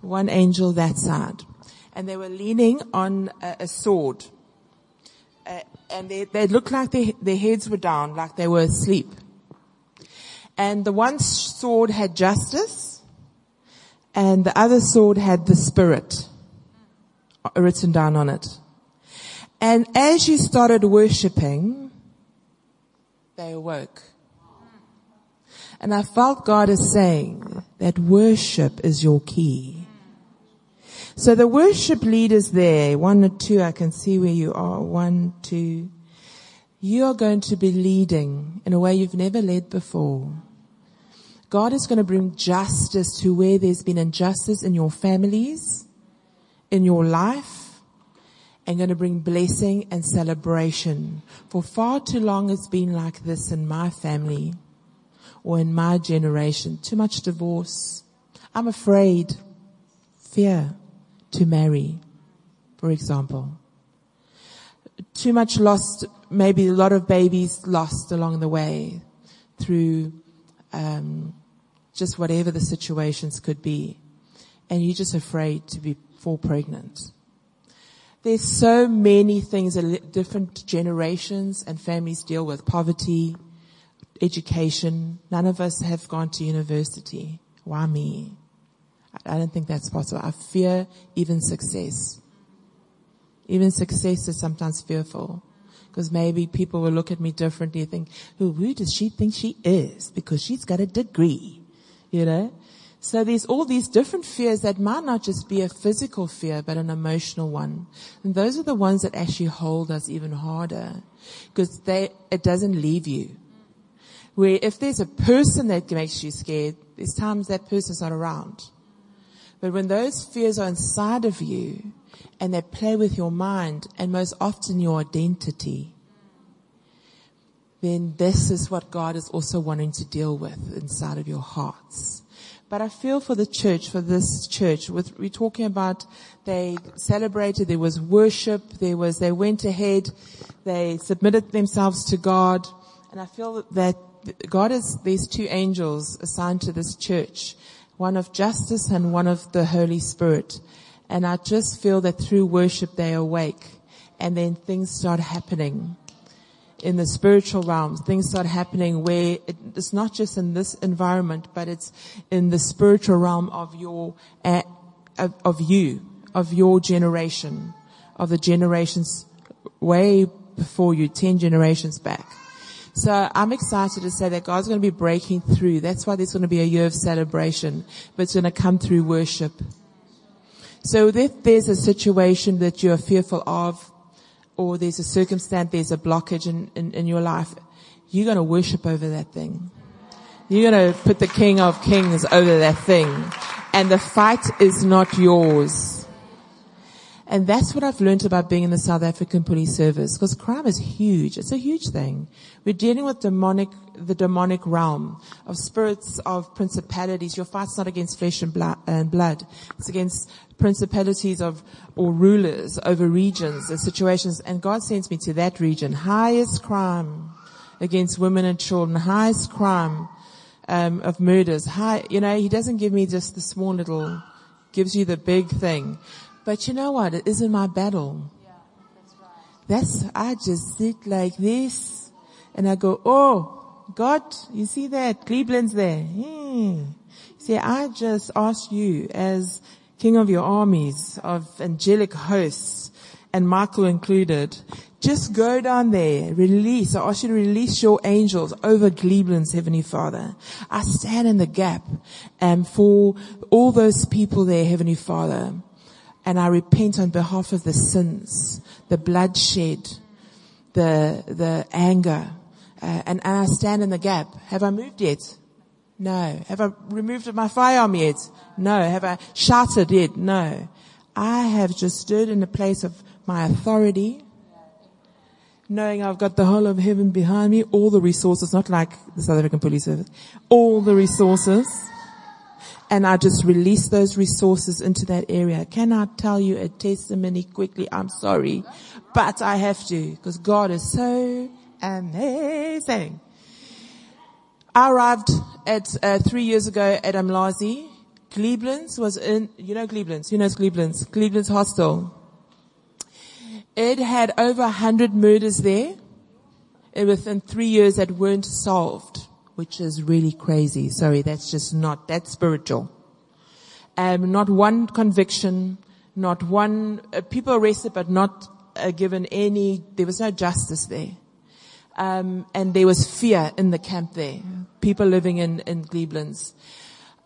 one angel that side, and they were leaning on a, a sword uh, and they, they looked like they, their heads were down, like they were asleep. And the one sword had justice, and the other sword had the spirit written down on it. And as you started worshipping, they awoke. And I felt God is saying that worship is your key. So the worship leaders there, one or two, I can see where you are, one, two. you are going to be leading in a way you've never led before. God is going to bring justice to where there's been injustice in your families, in your life, and going to bring blessing and celebration. For far too long it's been like this in my family or in my generation. Too much divorce. I'm afraid, fear to marry, for example. Too much lost, maybe a lot of babies lost along the way through um, just whatever the situations could be. And you're just afraid to be fall pregnant. There's so many things that different generations and families deal with. Poverty, education. None of us have gone to university. Why me? I don't think that's possible. I fear even success. Even success is sometimes fearful because maybe people will look at me differently and think, who, who does she think she is? Because she's got a degree, you know? So there's all these different fears that might not just be a physical fear, but an emotional one. And those are the ones that actually hold us even harder because they, it doesn't leave you. Where if there's a person that makes you scared, there's times that person's not around. But when those fears are inside of you and they play with your mind and most often your identity, then this is what God is also wanting to deal with inside of your hearts. But I feel for the church, for this church, with, we're talking about they celebrated, there was worship, there was, they went ahead, they submitted themselves to God, and I feel that God is, these two angels assigned to this church one of justice and one of the Holy Spirit. And I just feel that through worship they awake and then things start happening in the spiritual realms. Things start happening where it's not just in this environment, but it's in the spiritual realm of your, uh, of, of you, of your generation, of the generations way before you, 10 generations back. So I'm excited to say that God's going to be breaking through. That's why there's going to be a year of celebration, but it's going to come through worship. So if there's a situation that you're fearful of, or there's a circumstance, there's a blockage in, in, in your life, you're going to worship over that thing. You're going to put the King of Kings over that thing. And the fight is not yours. And that's what I've learned about being in the South African police service, because crime is huge. It's a huge thing. We're dealing with demonic, the demonic realm of spirits, of principalities. Your fight's not against flesh and blood. It's against principalities of, or rulers over regions and situations. And God sends me to that region. Highest crime against women and children. Highest crime, um, of murders. High, you know, He doesn't give me just the small little, gives you the big thing. But you know what? It isn't my battle. Yeah, that's right. That's, I just sit like this and I go, oh, God, you see that? Glebelands there. See, I just ask you as king of your armies, of angelic hosts, and Michael included, just go down there, release. I ask you to release your angels over Glebelands Heavenly Father. I stand in the gap and for all those people there, Heavenly Father and I repent on behalf of the sins, the bloodshed, the, the anger, uh, and, and I stand in the gap. Have I moved yet? No. Have I removed my firearm yet? No. Have I shouted yet? No. I have just stood in the place of my authority, knowing I've got the whole of heaven behind me, all the resources, not like the South African Police Service, all the resources and I just release those resources into that area. Can I tell you a testimony quickly? I'm sorry, but I have to because God is so amazing. I arrived at uh, three years ago at Umlazi. Glebelands was in, you know Glebelands, who knows Glebelands? Glebelands hostel. It had over a hundred murders there within three years that weren't solved which is really crazy. Sorry, that's just not, that's spiritual. Um, not one conviction, not one, uh, people arrested but not uh, given any, there was no justice there. Um, and there was fear in the camp there. People living in, in Glebelands.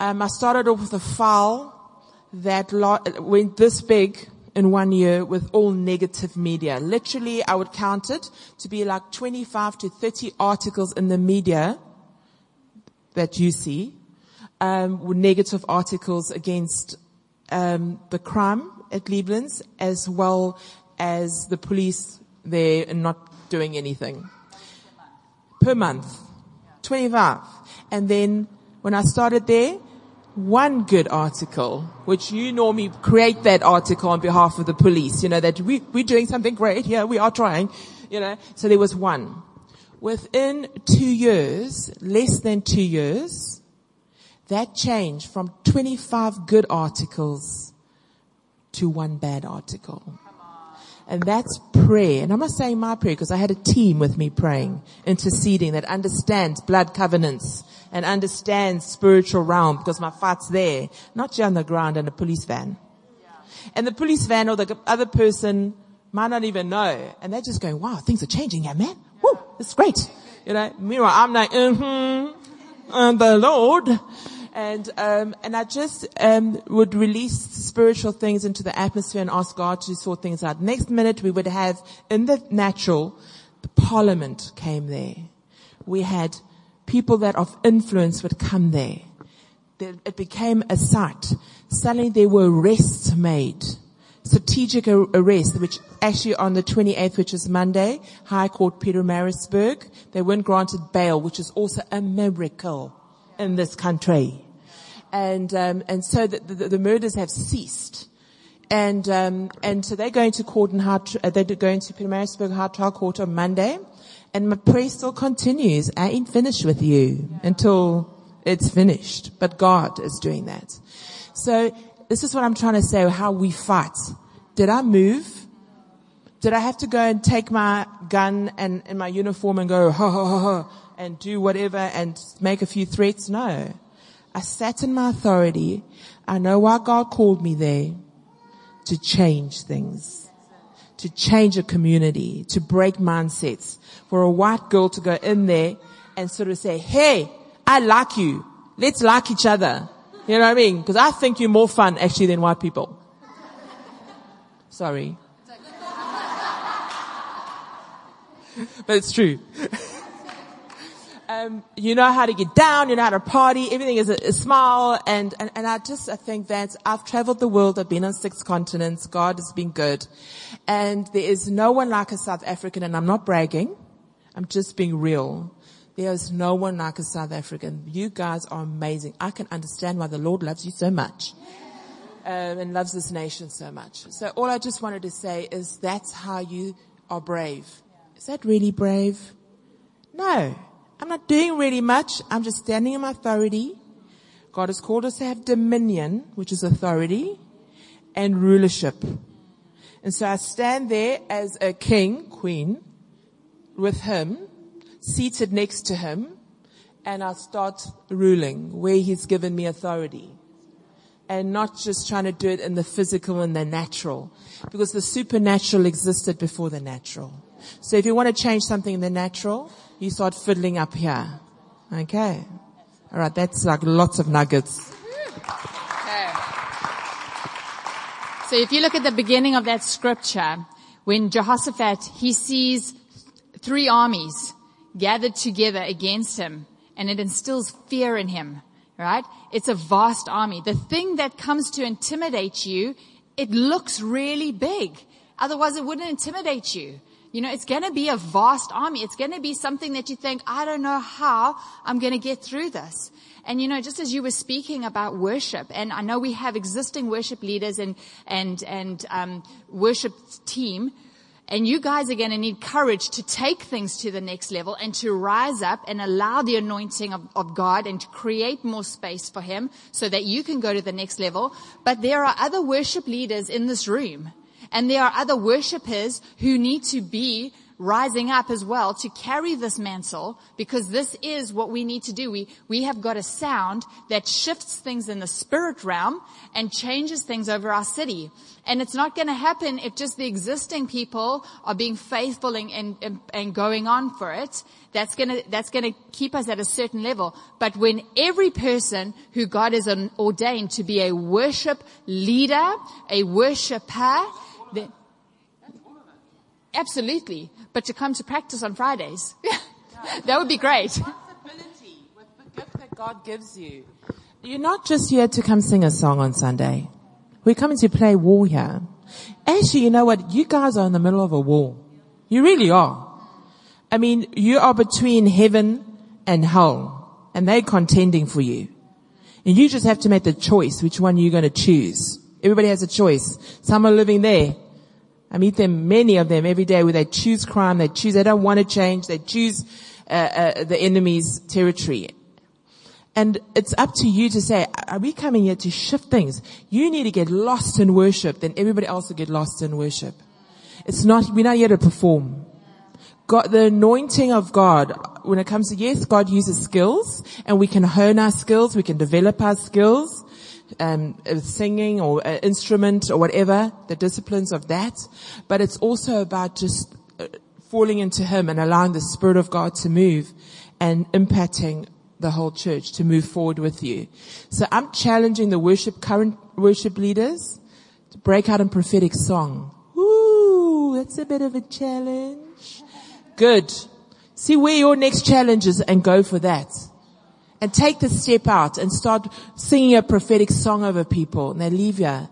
Um, I started off with a file that lo- went this big in one year with all negative media. Literally, I would count it to be like 25 to 30 articles in the media that you see, um, with negative articles against um, the crime at Glebelands as well as the police there not doing anything. Per month. 25. And then when I started there, one good article, which you normally create that article on behalf of the police, you know, that we, we're doing something great here, we are trying, you know. So there was one. Within two years, less than two years, that changed from 25 good articles to one bad article. And that's prayer. And I'm not saying my prayer because I had a team with me praying, interceding that understands blood covenants and understands spiritual realm because my fight's there, not just on the ground in a police van. And the police van or the other person might not even know. And they're just going, wow, things are changing here, man. Woo, it's great. You know, meanwhile, I'm like, mm-hmm, and the Lord. And, um, and I just, um, would release spiritual things into the atmosphere and ask God to sort things out. Next minute we would have in the natural, the parliament came there. We had people that of influence would come there. It became a site. Suddenly there were arrests made strategic arrest, which actually on the 28th, which is Monday, High Court Pietermaritzburg, they weren't granted bail, which is also a miracle in this country. And, um, and so the, the, the, murders have ceased. And, um, and so they're going to court in they're going to Pietermaritzburg High Trial Court on Monday. And my prayer still continues. I ain't finished with you until it's finished. But God is doing that. So this is what I'm trying to say, how we fight. Did I move? Did I have to go and take my gun and, and my uniform and go, ha ha ha ha, and do whatever and make a few threats? No. I sat in my authority. I know why God called me there to change things, to change a community, to break mindsets. For a white girl to go in there and sort of say, hey, I like you. Let's like each other. You know what I mean? Because I think you're more fun actually than white people. Sorry. but it's true. um, you know how to get down, you know how to party, everything is a, a smile, and, and, and I just, I think that I've traveled the world, I've been on six continents, God has been good, and there is no one like a South African, and I'm not bragging, I'm just being real. There's no one like a South African. You guys are amazing. I can understand why the Lord loves you so much. Um, and loves this nation so much. So all I just wanted to say is that's how you are brave. Is that really brave? No. I'm not doing really much. I'm just standing in my authority. God has called us to have dominion, which is authority, and rulership. And so I stand there as a king, queen, with him, seated next to him and I start ruling where he's given me authority. And not just trying to do it in the physical and the natural. Because the supernatural existed before the natural. So if you want to change something in the natural, you start fiddling up here. Okay. Alright, that's like lots of nuggets. Okay. So if you look at the beginning of that scripture, when Jehoshaphat, he sees three armies gathered together against him and it instills fear in him, right? It's a vast army. The thing that comes to intimidate you, it looks really big. Otherwise it wouldn't intimidate you. You know, it's to be a vast army. It's to be something that you think, I don't know how I'm to get through this. And you know, just as you were speaking about worship, and I know we have existing worship leaders and and and um, worship team and you guys are going to need courage to take things to the next level and to rise up and allow the anointing of, of, God and to create more space for Him so that you can go to the next level. But there are other worship leaders in this room and there are other worshipers who need to be rising up as well to carry this mantle because this is what we need to do. We, we have got a sound that shifts things in the spirit realm and changes things over our city. And it's not going to happen if just the existing people are being faithful and, and, and going on for it. That's going to, that's going to keep us at a certain level. But when every person who God has ordained to be a worship leader, a worshiper, then, absolutely. But to come to practice on Fridays, that would be great. Responsibility with the gift that God gives you. You're not just here to come sing a song on Sunday. We're coming to play war here. Actually, you know what? You guys are in the middle of a war. You really are. I mean, you are between heaven and hell, and they're contending for you. And you just have to make the choice which one you're going to choose. Everybody has a choice. Some are living there. I meet them, many of them every day where they choose crime, they choose, they don't want to change, they choose uh, uh, the enemy's territory. And it's up to you to say, are we coming here to shift things? You need to get lost in worship, then everybody else will get lost in worship. It's not, we're not here to perform. God, the anointing of God, when it comes to, yes, God uses skills and we can hone our skills, we can develop our skills, um, singing or instrument or whatever, the disciplines of that. But it's also about just uh, falling into Him and allowing the Spirit of God to move and impacting the whole church to move forward with you. So I'm challenging the worship, current worship leaders to break out in prophetic song. Ooh, that's a bit of a challenge. Good. See where your next challenge is and go for that. And take the step out and start singing a prophetic song over people and they leave you.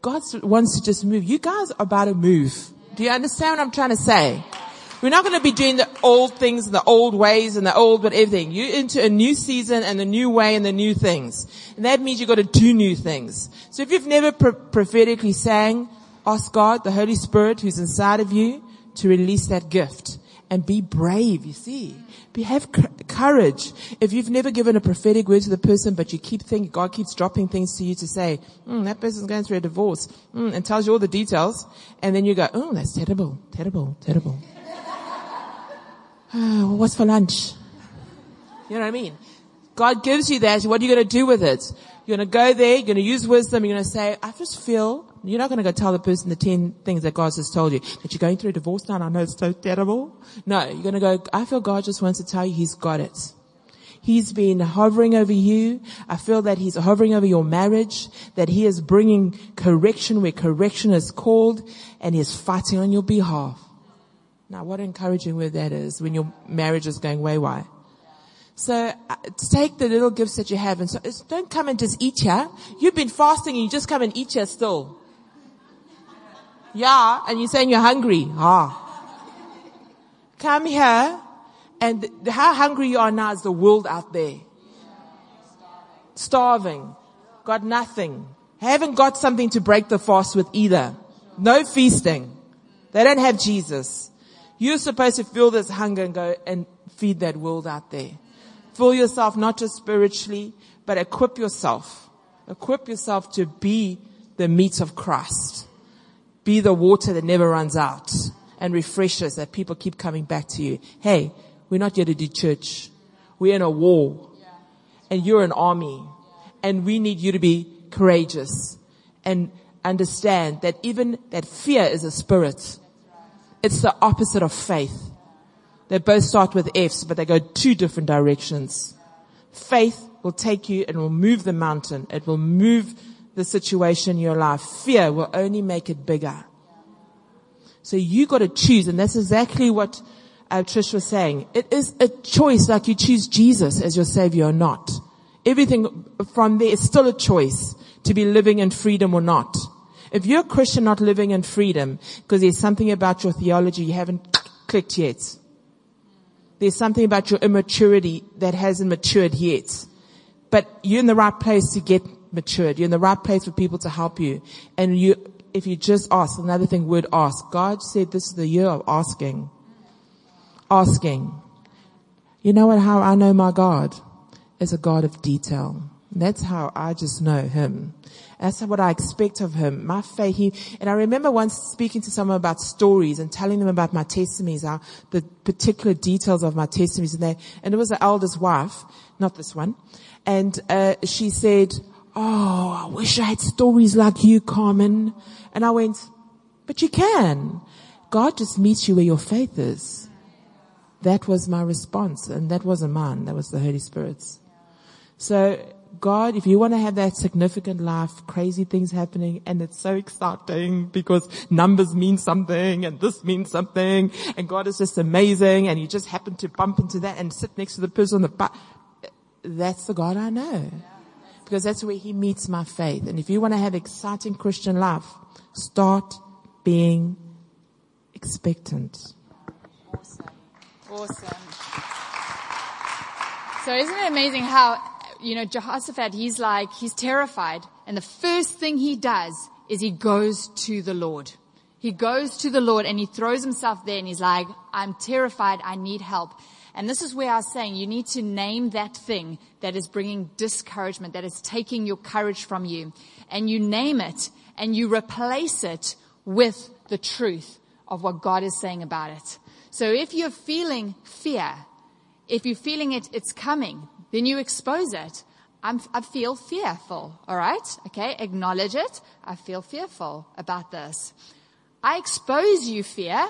God wants to just move. You guys are about to move. Do you understand what I'm trying to say? We're not going to be doing the old things and the old ways and the old but everything. You're into a new season and the new way and the new things. And that means you've got to do new things. So if you've never pro- prophetically sang, ask God, the Holy Spirit who's inside of you, to release that gift and be brave, you see. Have courage. If you've never given a prophetic word to the person, but you keep thinking, God keeps dropping things to you to say, mm, that person's going through a divorce, mm, and tells you all the details, and then you go, oh, that's terrible, terrible, terrible. oh, what's for lunch? You know what I mean? God gives you that. What are you going to do with it? You're going to go there. You're going to use wisdom. You're going to say, I just feel you're not going to go tell the person the 10 things that God has told you. That you're going through a divorce now and I know it's so terrible. No, you're going to go, I feel God just wants to tell you He's got it. He's been hovering over you. I feel that He's hovering over your marriage, that He is bringing correction where correction is called and He is fighting on your behalf. Now what encouraging word that is when your marriage is going wayward. So uh, take the little gifts that you have and so don't come and just eat here. You've been fasting and you just come and eat here still. Yeah, and you're saying you're hungry. Ah. Come here, and how hungry you are now is the world out there. Starving. Got nothing. Haven't got something to break the fast with either. No feasting. They don't have Jesus. You're supposed to feel this hunger and go and feed that world out there. Fill yourself not just spiritually, but equip yourself. Equip yourself to be the meat of Christ. Be the water that never runs out and refreshes that people keep coming back to you. Hey, we're not here to do church. We're in a war and you're an army and we need you to be courageous and understand that even that fear is a spirit. It's the opposite of faith. They both start with F's, but they go two different directions. Faith will take you and will move the mountain. It will move the situation in your life. Fear will only make it bigger. So you got to choose, and that's exactly what uh, Trish was saying. It is a choice, like you choose Jesus as your savior or not. Everything from there is still a choice to be living in freedom or not. If you're a Christian not living in freedom because there's something about your theology you haven't clicked yet. There's something about your immaturity that hasn't matured yet. But you're in the right place to get matured. You're in the right place for people to help you. And you, if you just ask, another thing would ask. God said this is the year of asking. Asking. You know what, how I know my God is a God of detail. That's how I just know him. That's what I expect of him. My faith, he, and I remember once speaking to someone about stories and telling them about my testimonies, how, the particular details of my testimonies and they, and it was the eldest wife, not this one. And, uh, she said, Oh, I wish I had stories like you, Carmen. And I went, but you can. God just meets you where your faith is. That was my response. And that wasn't mine. That was the Holy Spirit's. So God, if you want to have that significant life, crazy things happening, and it's so exciting because numbers mean something and this means something, and God is just amazing, and you just happen to bump into that and sit next to the person on the butt. That's the God I know. Because that's where He meets my faith. And if you want to have exciting Christian life, start being expectant. Awesome. Awesome. So isn't it amazing how, you know, Jehoshaphat, he's like, he's terrified. And the first thing he does is he goes to the Lord. He goes to the Lord and he throws himself there and he's like, I'm terrified. I need help. And this is where I was saying you need to name that thing that is bringing discouragement, that is taking your courage from you. And you name it and you replace it with the truth of what God is saying about it. So if you're feeling fear, if you're feeling it, it's coming, then you expose it. I'm, I feel fearful. All right. Okay. Acknowledge it. I feel fearful about this. I expose you fear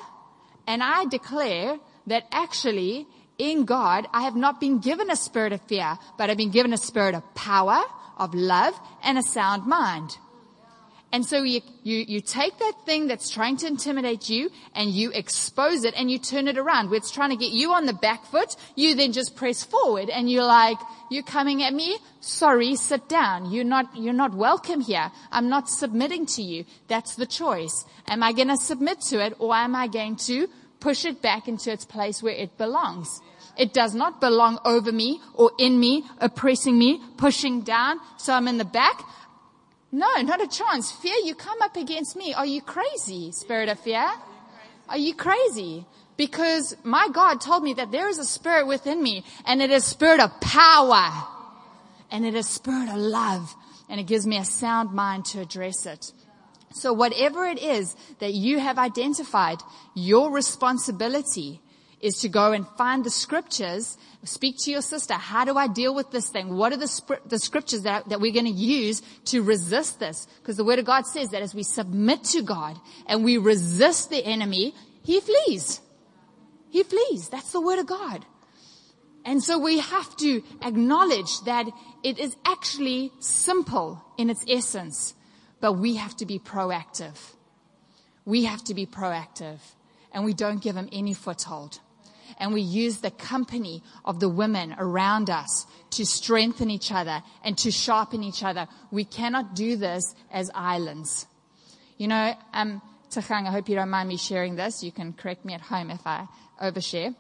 and I declare that actually in God, I have not been given a spirit of fear, but I've been given a spirit of power, of love, and a sound mind. And so you, you, you take that thing that's trying to intimidate you and you expose it and you turn it around. Where it's trying to get you on the back foot, you then just press forward and you're like, you're coming at me? Sorry, sit down. You're not, you're not welcome here. I'm not submitting to you. That's the choice. Am I going to submit to it or am I going to push it back into its place where it belongs? It does not belong over me or in me, oppressing me, pushing down. So I'm in the back. No, not a chance. Fear, you come up against me. Are you crazy, spirit of fear? Are you crazy? Because my God told me that there is a spirit within me and it is spirit of power and it is spirit of love and it gives me a sound mind to address it. So whatever it is that you have identified, your responsibility is to go and find the scriptures, speak to your sister. How do I deal with this thing? What are the, the scriptures that, that we're going to use to resist this? Because the word of God says that as we submit to God and we resist the enemy, he flees. He flees. That's the word of God. And so we have to acknowledge that it is actually simple in its essence, but we have to be proactive. We have to be proactive and we don't give him any foothold and we use the company of the women around us to strengthen each other and to sharpen each other. We cannot do this as islands. You know, um, Tachang, I hope you don't mind me sharing this. You can correct me at home if I overshare.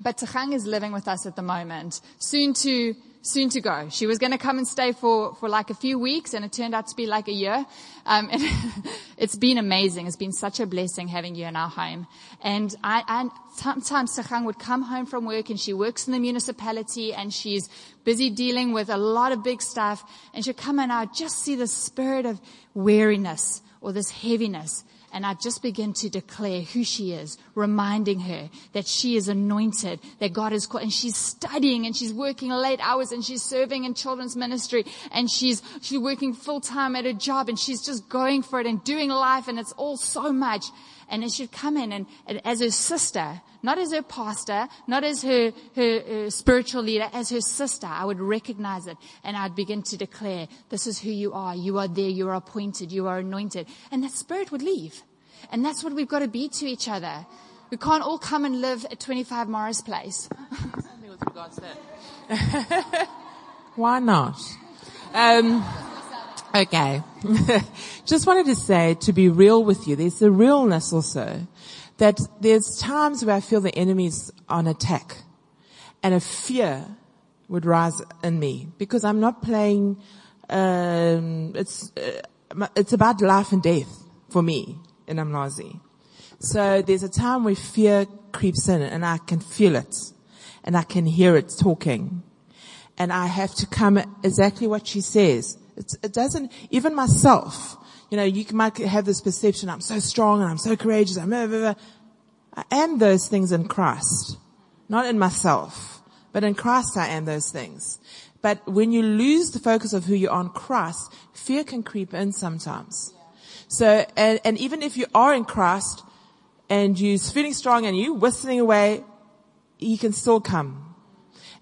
But Tachang is living with us at the moment, soon to soon to go. She was going to come and stay for, for like a few weeks and it turned out to be like a year. Um, and it's been amazing. It's been such a blessing having you in our home. And I, I sometimes Sachang would come home from work and she works in the municipality and she's busy dealing with a lot of big stuff and she'd come and I'd just see the spirit of weariness or this heaviness and I just begin to declare who she is, reminding her that she is anointed, that God is called, and she's studying and she's working late hours and she's serving in children's ministry and she's, she's working full time at a job and she's just going for it and doing life and it's all so much. And it should come in and, and as her sister, not as her pastor, not as her, her, her, spiritual leader, as her sister, I would recognize it and I'd begin to declare, this is who you are. You are there. You are appointed. You are anointed. And that spirit would leave. And that's what we've got to be to each other. We can't all come and live at 25 Morris Place. Why not? Um, okay. Just wanted to say, to be real with you, there's a realness also that there's times where I feel the enemy's on attack and a fear would rise in me because I'm not playing, um, it's, uh, it's about life and death for me in Umlazi. So there's a time where fear creeps in and I can feel it and I can hear it talking. and I have to come exactly what she says. It doesn't, even myself, you know, you might have this perception, I'm so strong and I'm so courageous. I'm blah, blah, blah. I am those things in Christ, not in myself, but in Christ I am those things. But when you lose the focus of who you are in Christ, fear can creep in sometimes. So, and, and even if you are in Christ and you're feeling strong and you whistling away, he can still come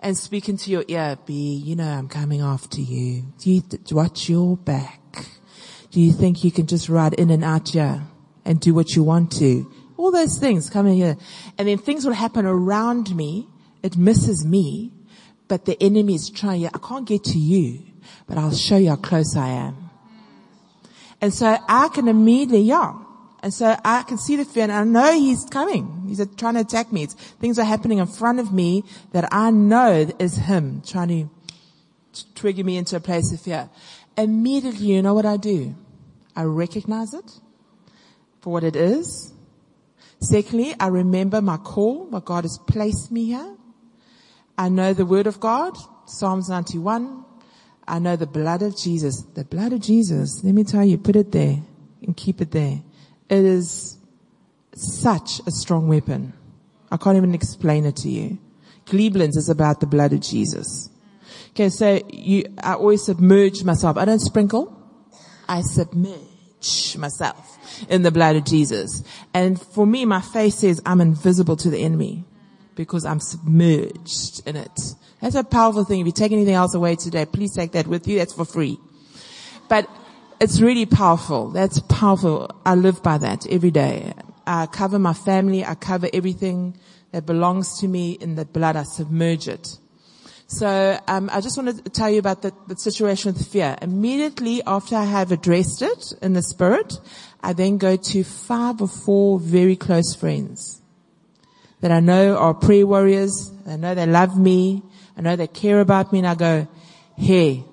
and speak into your ear. Be, you know, I'm coming after you. Do you th- watch your back? Do you think you can just ride in and out here and do what you want to? All those things come in here. And then things will happen around me. It misses me, but the enemy is trying, I can't get to you, but I'll show you how close I am. And so I can immediately, yeah. And so I can see the fear and I know he's coming. He's trying to attack me. It's, things are happening in front of me that I know is him trying to trigger me into a place of fear. Immediately, you know what I do? I recognize it for what it is. Secondly, I remember my call, what God has placed me here. I know the word of God, Psalms 91. I know the blood of Jesus. The blood of Jesus, let me tell you, put it there and keep it there. It is such a strong weapon. I can't even explain it to you. Cleveland's is about the blood of Jesus. Okay, so you, I always submerge myself. I don't sprinkle. I submerge myself in the blood of Jesus. And for me, my face says I'm invisible to the enemy because I'm submerged in it. That's a powerful thing. If you take anything else away today, please take that with you. That's for free. But it's really powerful. That's powerful. I live by that every day. I cover my family. I cover everything that belongs to me in the blood. I submerge it. So um, I just want to tell you about the, the situation with fear. Immediately after I have addressed it in the spirit, I then go to five or four very close friends that I know are prayer warriors. I know they love me. I know they care about me and I go, hey,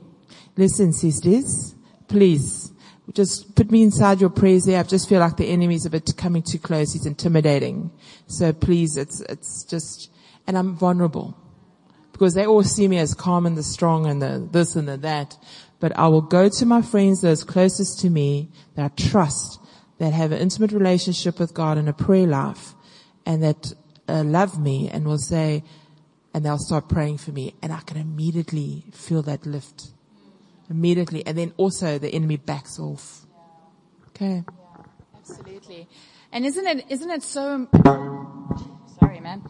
listen sisters, please just put me inside your prayers there. I just feel like the enemy is a bit coming too close. He's intimidating. So please, it's, it's just, and I'm vulnerable because they all see me as calm and the strong and the this and the that. But I will go to my friends, those closest to me that I trust, that have an intimate relationship with God and a prayer life and that uh, love me and will say, and they'll start praying for me and I can immediately feel that lift. Immediately. And then also the enemy backs off. Okay. Yeah, absolutely. And isn't it, isn't it so, sorry man,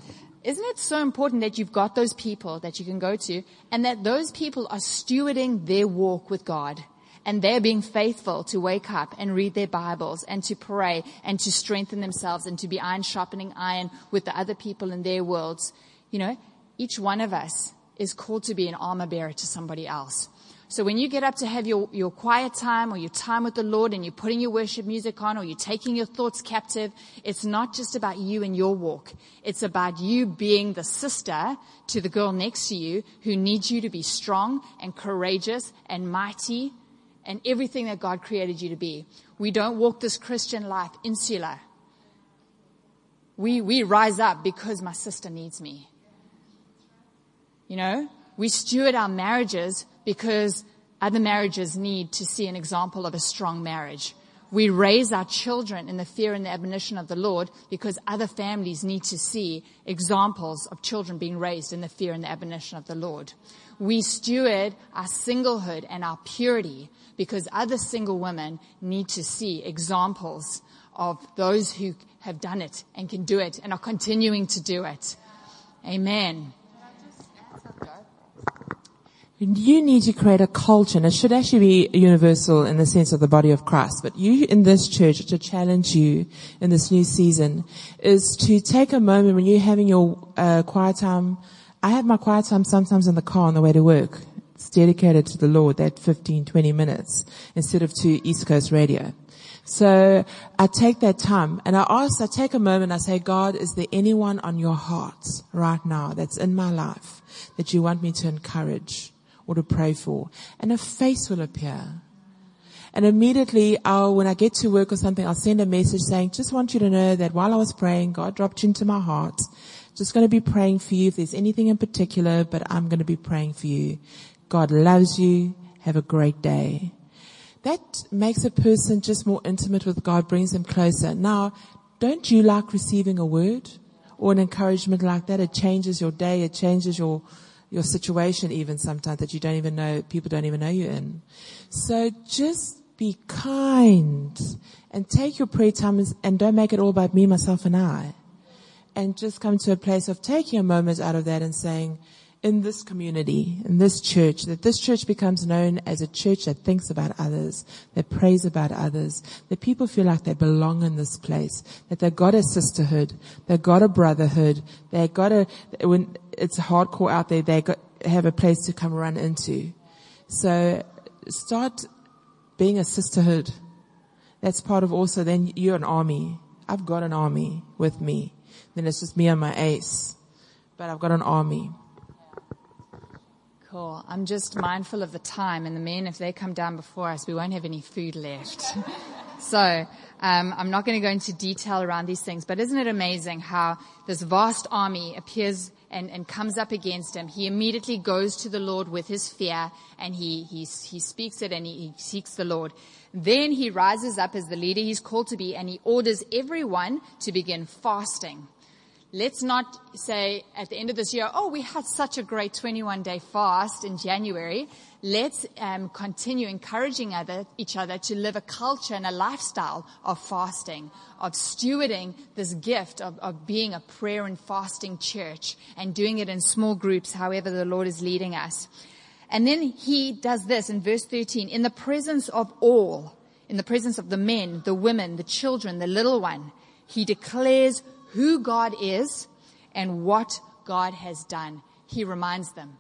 isn't it so important that you've got those people that you can go to and that those people are stewarding their walk with God? and they're being faithful to wake up and read their Bibles and to pray and to strengthen themselves and to be iron sharpening iron with the other people in their worlds. You know, each one of us is called to be an armor bearer to somebody else. So when you get up to have your, your quiet time or your time with the Lord and you're putting your worship music on or you're taking your thoughts captive, it's not just about you and your walk. It's about you being the sister to the girl next to you who needs you to be strong and courageous and mighty and everything that God created you to be. We don't walk this Christian life insular. We, we rise up because my sister needs me. You know, we steward our marriages because other marriages need to see an example of a strong marriage. We raise our children in the fear and the admonition of the Lord because other families need to see examples of children being raised in the fear and the admonition of the Lord. We steward our singlehood and our purity because other single women need to see examples of those who have done it and can do it and are continuing to do it. Amen. You need to create a culture, and it should actually be universal in the sense of the body of Christ. But you in this church, to challenge you in this new season, is to take a moment when you're having your uh, quiet time. I have my quiet time sometimes in the car on the way to work. It's dedicated to the Lord, that 15, 20 minutes, instead of to East Coast radio. So I take that time and I ask, I take a moment, I say, God, is there anyone on your heart right now that's in my life that you want me to encourage? Or to pray for. And a face will appear. And immediately I'll, when I get to work or something, I'll send a message saying, just want you to know that while I was praying, God dropped you into my heart Just going to be praying for you if there's anything in particular, but I'm going to be praying for you. God loves you. Have a great day. That makes a person just more intimate with God, brings them closer. Now, don't you like receiving a word or an encouragement like that? It changes your day. It changes your, your situation even sometimes that you don't even know, people don't even know you're in. So just be kind and take your prayer time and don't make it all about me, myself and I. And just come to a place of taking a moment out of that and saying, in this community, in this church, that this church becomes known as a church that thinks about others, that prays about others, that people feel like they belong in this place, that they've got a sisterhood, they've got a brotherhood, they've got a, when it's hardcore out there, they got, have a place to come run into. So start being a sisterhood. That's part of also then you're an army. I've got an army with me. Then it's just me and my ace. But I've got an army. Cool. I'm just mindful of the time and the men, if they come down before us, we won't have any food left. so, um, I'm not going to go into detail around these things, but isn't it amazing how this vast army appears and, and comes up against him? He immediately goes to the Lord with his fear and he, he, he speaks it and he, he seeks the Lord. Then he rises up as the leader he's called to be and he orders everyone to begin fasting. Let's not say at the end of this year, oh, we had such a great 21 day fast in January. Let's um, continue encouraging other, each other to live a culture and a lifestyle of fasting, of stewarding this gift of, of being a prayer and fasting church and doing it in small groups, however the Lord is leading us. And then he does this in verse 13, in the presence of all, in the presence of the men, the women, the children, the little one, he declares who God is and what God has done. He reminds them.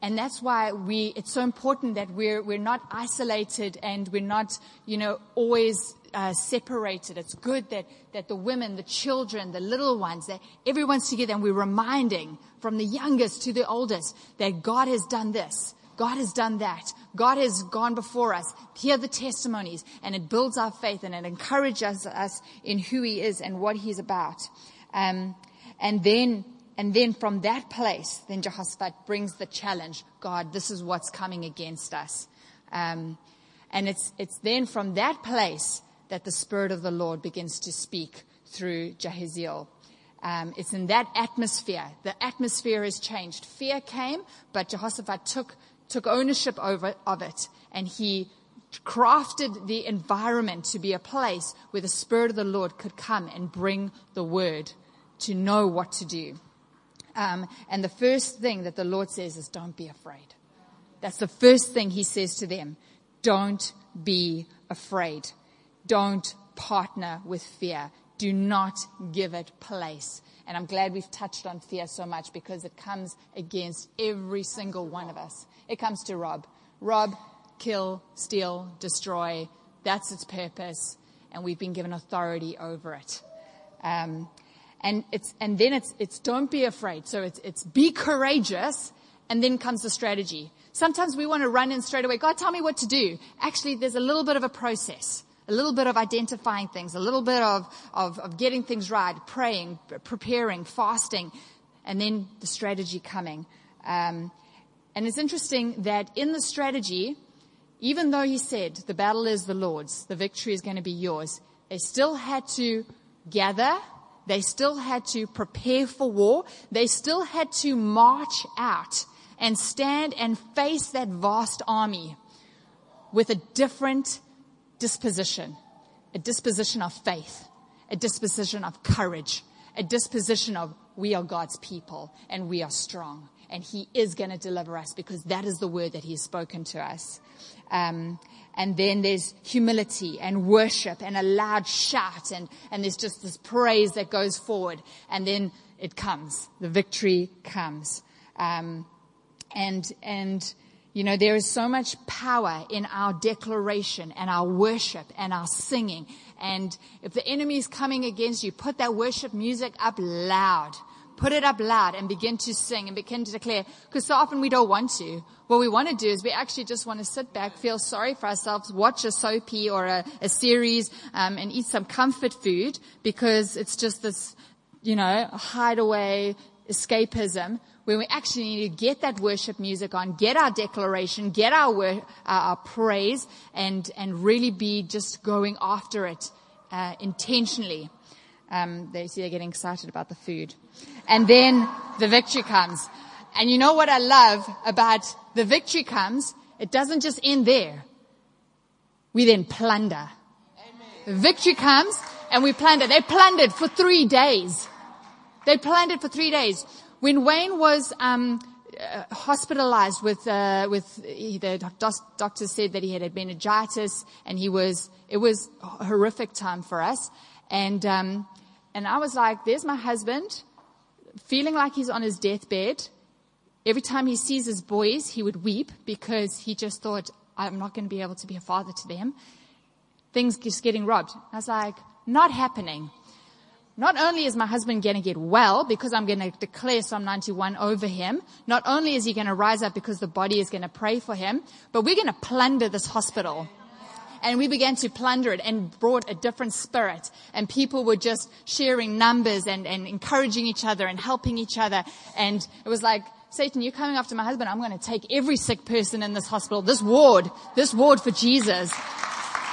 And that's why we, it's so important that we're, we're not isolated and we're not, you know, always uh, separated. It's good that, that the women, the children, the little ones, that everyone's together and we're reminding from the youngest to the oldest that God has done this. God has done that. God has gone before us. Hear the testimonies and it builds our faith and it encourages us in who he is and what he's about. Um, and then, and then from that place, then Jehoshaphat brings the challenge. God, this is what's coming against us. Um, and it's, it's then from that place that the Spirit of the Lord begins to speak through Jahaziel. Um, it's in that atmosphere. The atmosphere has changed. Fear came, but Jehoshaphat took took ownership over, of it and he crafted the environment to be a place where the Spirit of the Lord could come and bring the word to know what to do. Um, and the first thing that the Lord says is, don't be afraid. That's the first thing he says to them. Don't be afraid. Don't partner with fear. Do not give it place. And I'm glad we've touched on fear so much because it comes against every single one of us. It comes to rob. Rob, kill, steal, destroy. That's its purpose. And we've been given authority over it. Um, and it's, and then it's, it's don't be afraid. So it's, it's be courageous. And then comes the strategy. Sometimes we want to run in straight away. God, tell me what to do. Actually, there's a little bit of a process a little bit of identifying things, a little bit of, of, of, getting things right, praying, preparing, fasting, and then the strategy coming. Um, and it's interesting that in the strategy, even though he said the battle is the Lord's, the victory is going to be yours, they still had to gather. They still had to prepare for war. They still had to march out and stand and face that vast army with a different disposition, a disposition of faith, a disposition of courage, a disposition of we are God's people and we are strong and he is going to deliver us because that is the word that he has spoken to us. Um, and then there's humility and worship and a loud shout and, and there's just this praise that goes forward and then it comes. The victory comes. Um, and, and, you know, there is so much power in our declaration and our worship and our singing. And if the enemy is coming against you, put that worship music up loud put it up loud and begin to sing and begin to declare. Because so often we don't want to. What we want to do is we actually just want to sit back, feel sorry for ourselves, watch a soapy or a, a series, um, and eat some comfort food because it's just this you know, hideaway escapism when we actually need to get that worship music on, get our declaration, get our, wor- our praise and, and really be just going after it, uh, intentionally. Um, they see they're getting excited about the food. And then the victory comes. And you know what I love about the victory comes? It doesn't just end there. We then plunder. Amen. Victory comes and we plunder. They plundered for three days. They plundered for three days. When Wayne was um, uh, hospitalized with uh, with the doctor said that he had meningitis and he was it was a horrific time for us and um, and I was like, there's my husband, feeling like he's on his deathbed. Every time he sees his boys, he would weep because he just thought, I'm not going to be able to be a father to them. Things just getting robbed. I was like, not happening. Not only is my husband going to get well because I'm going to declare Psalm 91 over him, not only is he going to rise up because the body is going to pray for him, but we're going to plunder this hospital and we began to plunder it and brought a different spirit. And people were just sharing numbers and, and encouraging each other and helping each other. And it was like, Satan, you're coming after my husband. I'm going to take every sick person in this hospital, this ward, this ward for Jesus.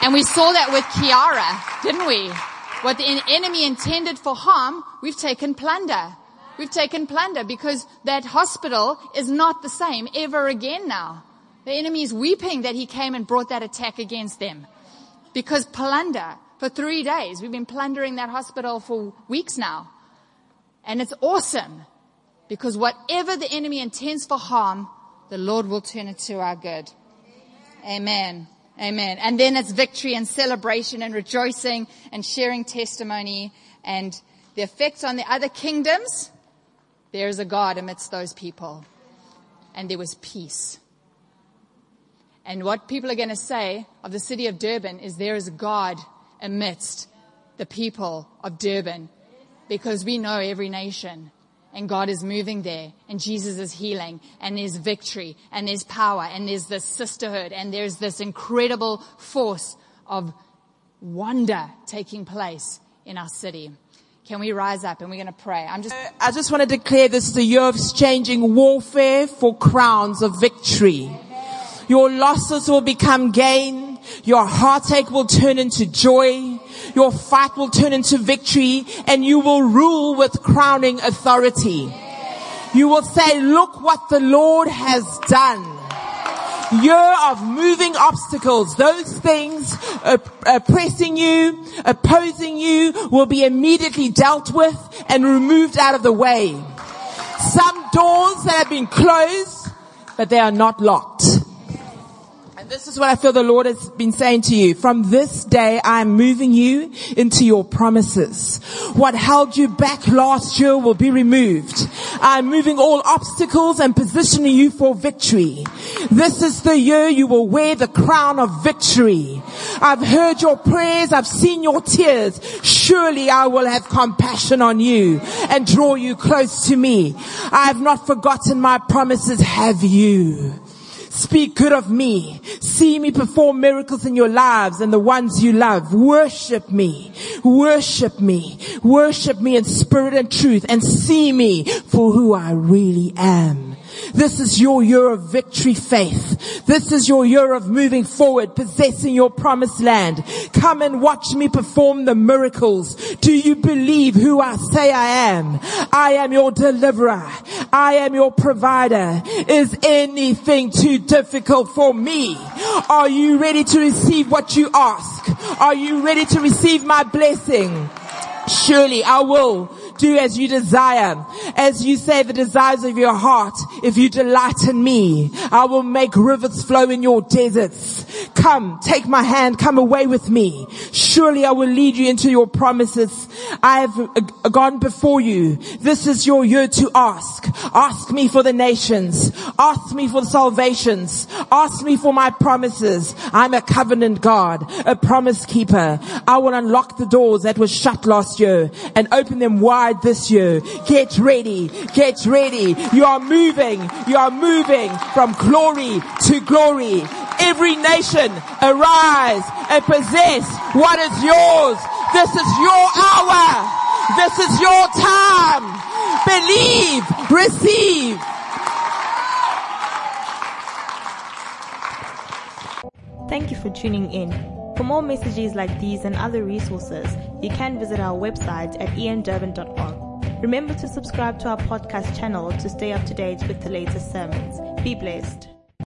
And we saw that with Kiara, didn't we? What the enemy intended for harm, we've taken plunder. We've taken plunder because that hospital is not the same ever again now. The enemy is weeping that he came and brought that attack against them. Because plunder, for three days, we've been plundering that hospital for weeks now. And it's awesome. Because whatever the enemy intends for harm, the Lord will turn it to our good. Amen. Amen. And then it's victory and celebration and rejoicing and sharing testimony and the effects on the other kingdoms. There is a God amidst those people. And there was peace. And what people are going to say of the city of Durban is there is God amidst the people of Durban because we know every nation and God is moving there and Jesus is healing and there's victory and there's power and there's this sisterhood and there's this incredible force of wonder taking place in our city. Can we rise up and we're going to pray? I'm just. I just want to declare this the year of changing warfare for crowns of victory. Your losses will become gain. Your heartache will turn into joy. Your fight will turn into victory and you will rule with crowning authority. You will say, look what the Lord has done year of moving obstacles. Those things oppressing you, opposing you will be immediately dealt with and removed out of the way. Some doors that have been closed, but they are not locked. This is what I feel the Lord has been saying to you. From this day, I am moving you into your promises. What held you back last year will be removed. I'm moving all obstacles and positioning you for victory. This is the year you will wear the crown of victory. I've heard your prayers. I've seen your tears. Surely I will have compassion on you and draw you close to me. I have not forgotten my promises. Have you? Speak good of me. See me perform miracles in your lives and the ones you love. Worship me. Worship me. Worship me in spirit and truth and see me for who I really am. This is your year of victory faith. This is your year of moving forward, possessing your promised land. Come and watch me perform the miracles. Do you believe who I say I am? I am your deliverer. I am your provider. Is anything too difficult for me? Are you ready to receive what you ask? Are you ready to receive my blessing? Surely I will do as you desire. As you say the desires of your heart, if you delight in me, I will make rivers flow in your deserts. Come, take my hand, come away with me. Surely I will lead you into your promises. I have uh, gone before you. This is your year to ask. Ask me for the nations. Ask me for the salvations. Ask me for my promises. I'm a covenant God, a promise keeper. I will unlock the doors that were shut last year and open them wide this year. Get ready. Get ready. You are moving. You are moving from glory to glory. Every nation arise and possess what is yours. This is your hour. This is your time. Believe, receive. Thank you for tuning in. For more messages like these and other resources, you can visit our website at iandurban.org. Remember to subscribe to our podcast channel to stay up to date with the latest sermons. Be blessed.